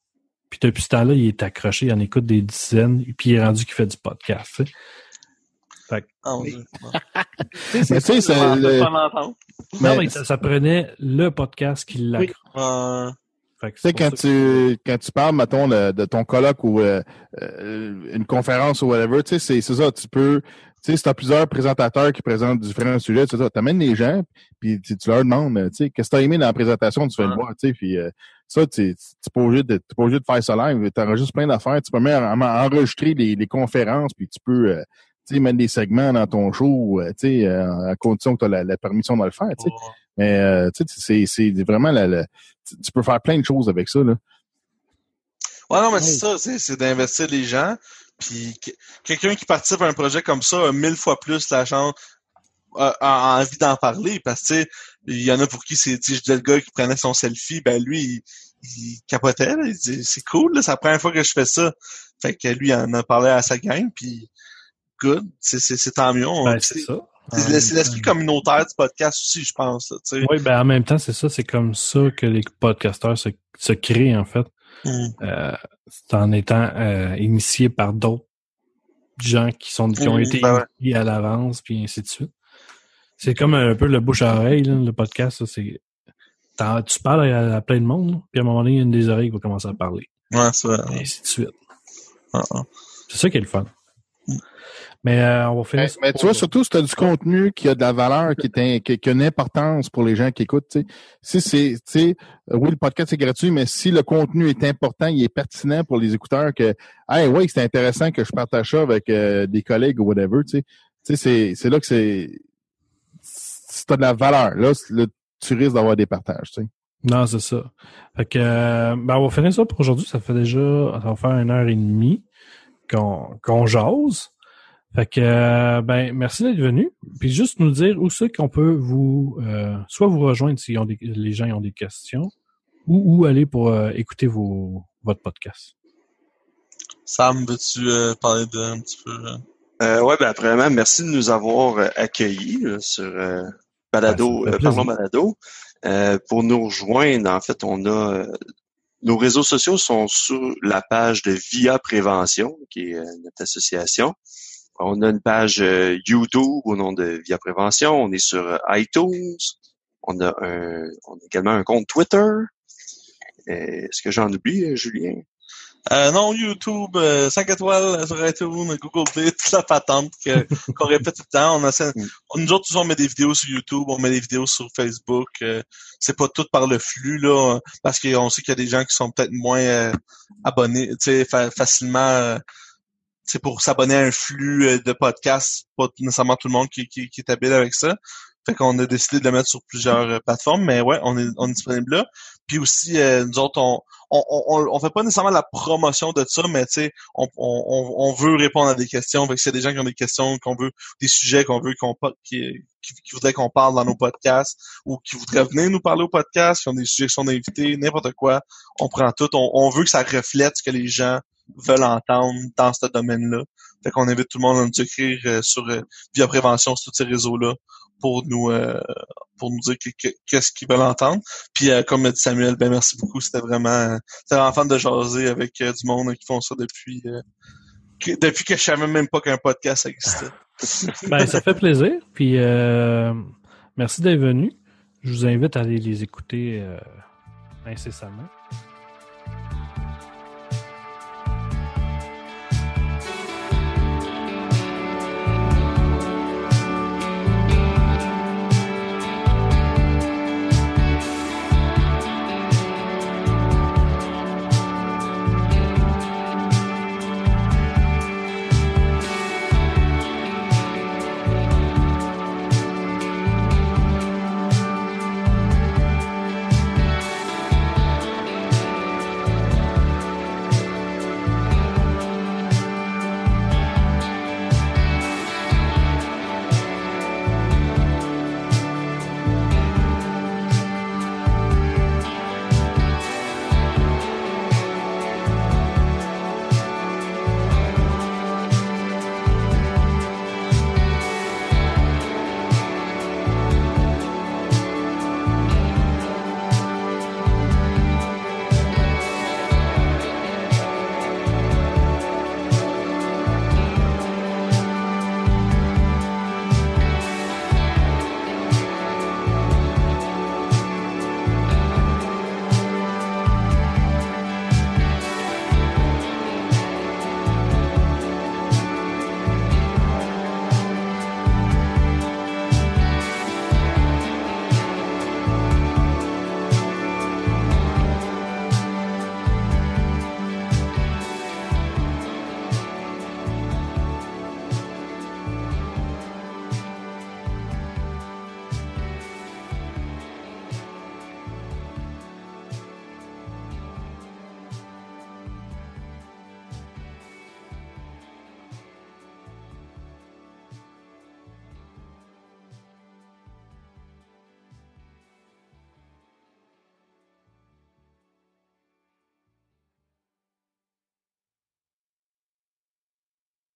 Puis depuis ce temps-là, il est accroché, il en écoute des dizaines, puis il est rendu qu'il fait du podcast. Ah, dieu. Mais tu sais, c'est le- Non, mais- ça, ça prenait le podcast qui. Euh, Fait que Tu sais, quand ça tu, quand tu parles, mettons, le- de ton colloque ou euh, euh, une conférence ou whatever, tu sais, c'est c'est ça, tu peux, tu sais, si tu as plusieurs présentateurs qui présentent différents sujets, c'est ça, t'amènes les gens, puis tu, tu leur demandes, tu sais, qu'est-ce que tu as aimé dans la présentation, tu fais le Ouais. voir, tu sais, puis euh, ça, tu n'es pas, obligé de- faire ça live, tu enregistres plein d'affaires, tu peux même en- enregistrer les, les conférences, puis tu peux, euh, tu sais, mettre des segments dans ton show, euh, tu sais, euh, à condition que tu as la, la permission de le faire, tu sais. Mais euh, tu sais, c'est c'est vraiment la, la- tu peux faire plein de choses avec ça, là. Ouais, non, mais c'est ça, c'est, d'investir les gens. Puis que- quelqu'un qui participe à un projet comme ça a mille fois plus la chance, a, a envie d'en parler. Parce que, tu sais, il y en a pour qui c'est, tu sais, je disais le gars qui prenait son selfie, ben lui, il, il capotait, là, il dit, c'est cool, là, c'est la première fois que je fais ça. Fait que lui, il en a parlé à sa gang, puis good, c'est, c'est, c'est tant mieux. Ben, c'est ça. c'est, le- c'est l'esprit communautaire du podcast aussi, je pense, là. Oui, ben en même temps, c'est ça, c'est comme ça que les podcasteurs se, se créent, en fait. Mm. Euh, c'est en étant euh, initiés par d'autres gens qui sont qui ont Mhm, été ben ouais. initiés à l'avance, puis ainsi de suite. C'est comme un peu le bouche à oreille, là, le podcast, c'est. Tu parles à, à plein de monde, là, puis à un moment donné, il y a une des oreilles qui va commencer à parler. Ouais, c'est vrai. Et ainsi de suite. Ah, ah. C'est ça qui est le fun. Mais euh, on va finir. Mais, mais tu vois, surtout si tu as du contenu qui a de la valeur, qui, est un- qui, qui a une importance pour les gens qui écoutent, tu sais. Si c'est, tu sais, oui, le podcast est gratuit, mais si le contenu est important, il est pertinent pour les écouteurs que, hey, oui, c'est intéressant que je partage ça avec euh, des collègues ou whatever, tu sais. Tu sais, c'est, c'est là que c'est, si t'as de la valeur, là, c'est- là, tu risques d'avoir des partages, tu sais. Non, c'est ça. Fait que, euh, ben, on va finir ça pour aujourd'hui. Ça fait déjà, ça va faire une heure et demie qu'on qu'on jase. Fait que, euh, ben, merci d'être venu. Puis juste nous dire où c'est qu'on peut vous, euh, soit vous rejoindre si ont des, les gens ont des questions, ou où aller pour euh, écouter vos, votre podcast. Sam, veux-tu euh, parler de un petit peu? euh? Ouais, ben, premièrement, merci de nous avoir accueillis là, sur euh, Balado, Ben, euh, Parlons. Balado. Euh, pour nous rejoindre, en fait, on a euh, nos réseaux sociaux sont sur la page de Via Prévention, qui est euh, notre association. On a une page euh, YouTube au nom de Via Prévention. On est sur euh, iTunes. On a un, on a également un compte Twitter. Est-ce que j'en oublie, Julien? Euh, non, YouTube, euh, 5 étoiles sur iTunes, Google Play, toute la patente que- qu'on répète tout le temps. On Mm. on- nous autres, toujours, on met des vidéos sur YouTube, on met des vidéos sur Facebook. euh, c'est pas tout par le flux, là, parce qu'on sait qu'il y a des gens qui sont peut-être moins euh, abonnés, tu sais, fa- facilement... euh, c'est pour s'abonner à un flux euh, de podcasts, pas nécessairement tout le monde qui, qui, qui est habile avec ça. Fait qu'on a décidé de le mettre sur plusieurs plateformes, mais ouais, on est, on est disponible là. Puis aussi, euh, nous autres, on, on, on, on fait pas nécessairement la promotion de ça, mais tu sais, on, on, on- veut répondre à des questions. Fait que s'il y a des gens qui ont des questions, qu'on veut, des sujets qu'on veut qu'on qui, qui, voudraient qu'on parle dans nos podcasts, ou qui voudraient venir nous parler au podcast, qui ont des suggestions d'invités, n'importe quoi, on prend tout. On, on veut que ça reflète ce que les gens veulent entendre dans ce domaine-là. Fait qu'on invite tout le monde à nous écrire euh, sur euh, via prévention sur tous ces réseaux-là pour nous pour nous dire que- que- qu'est-ce qu'ils veulent entendre. Puis euh, comme dit Samuel, ben merci beaucoup. C'était vraiment c'était vraiment fun de jaser avec euh, du monde qui font ça depuis euh, que- depuis que je savais même pas qu'un podcast existait. Ben, ça fait plaisir. Puis, euh, merci d'être venu. Je vous invite à aller les écouter euh, incessamment.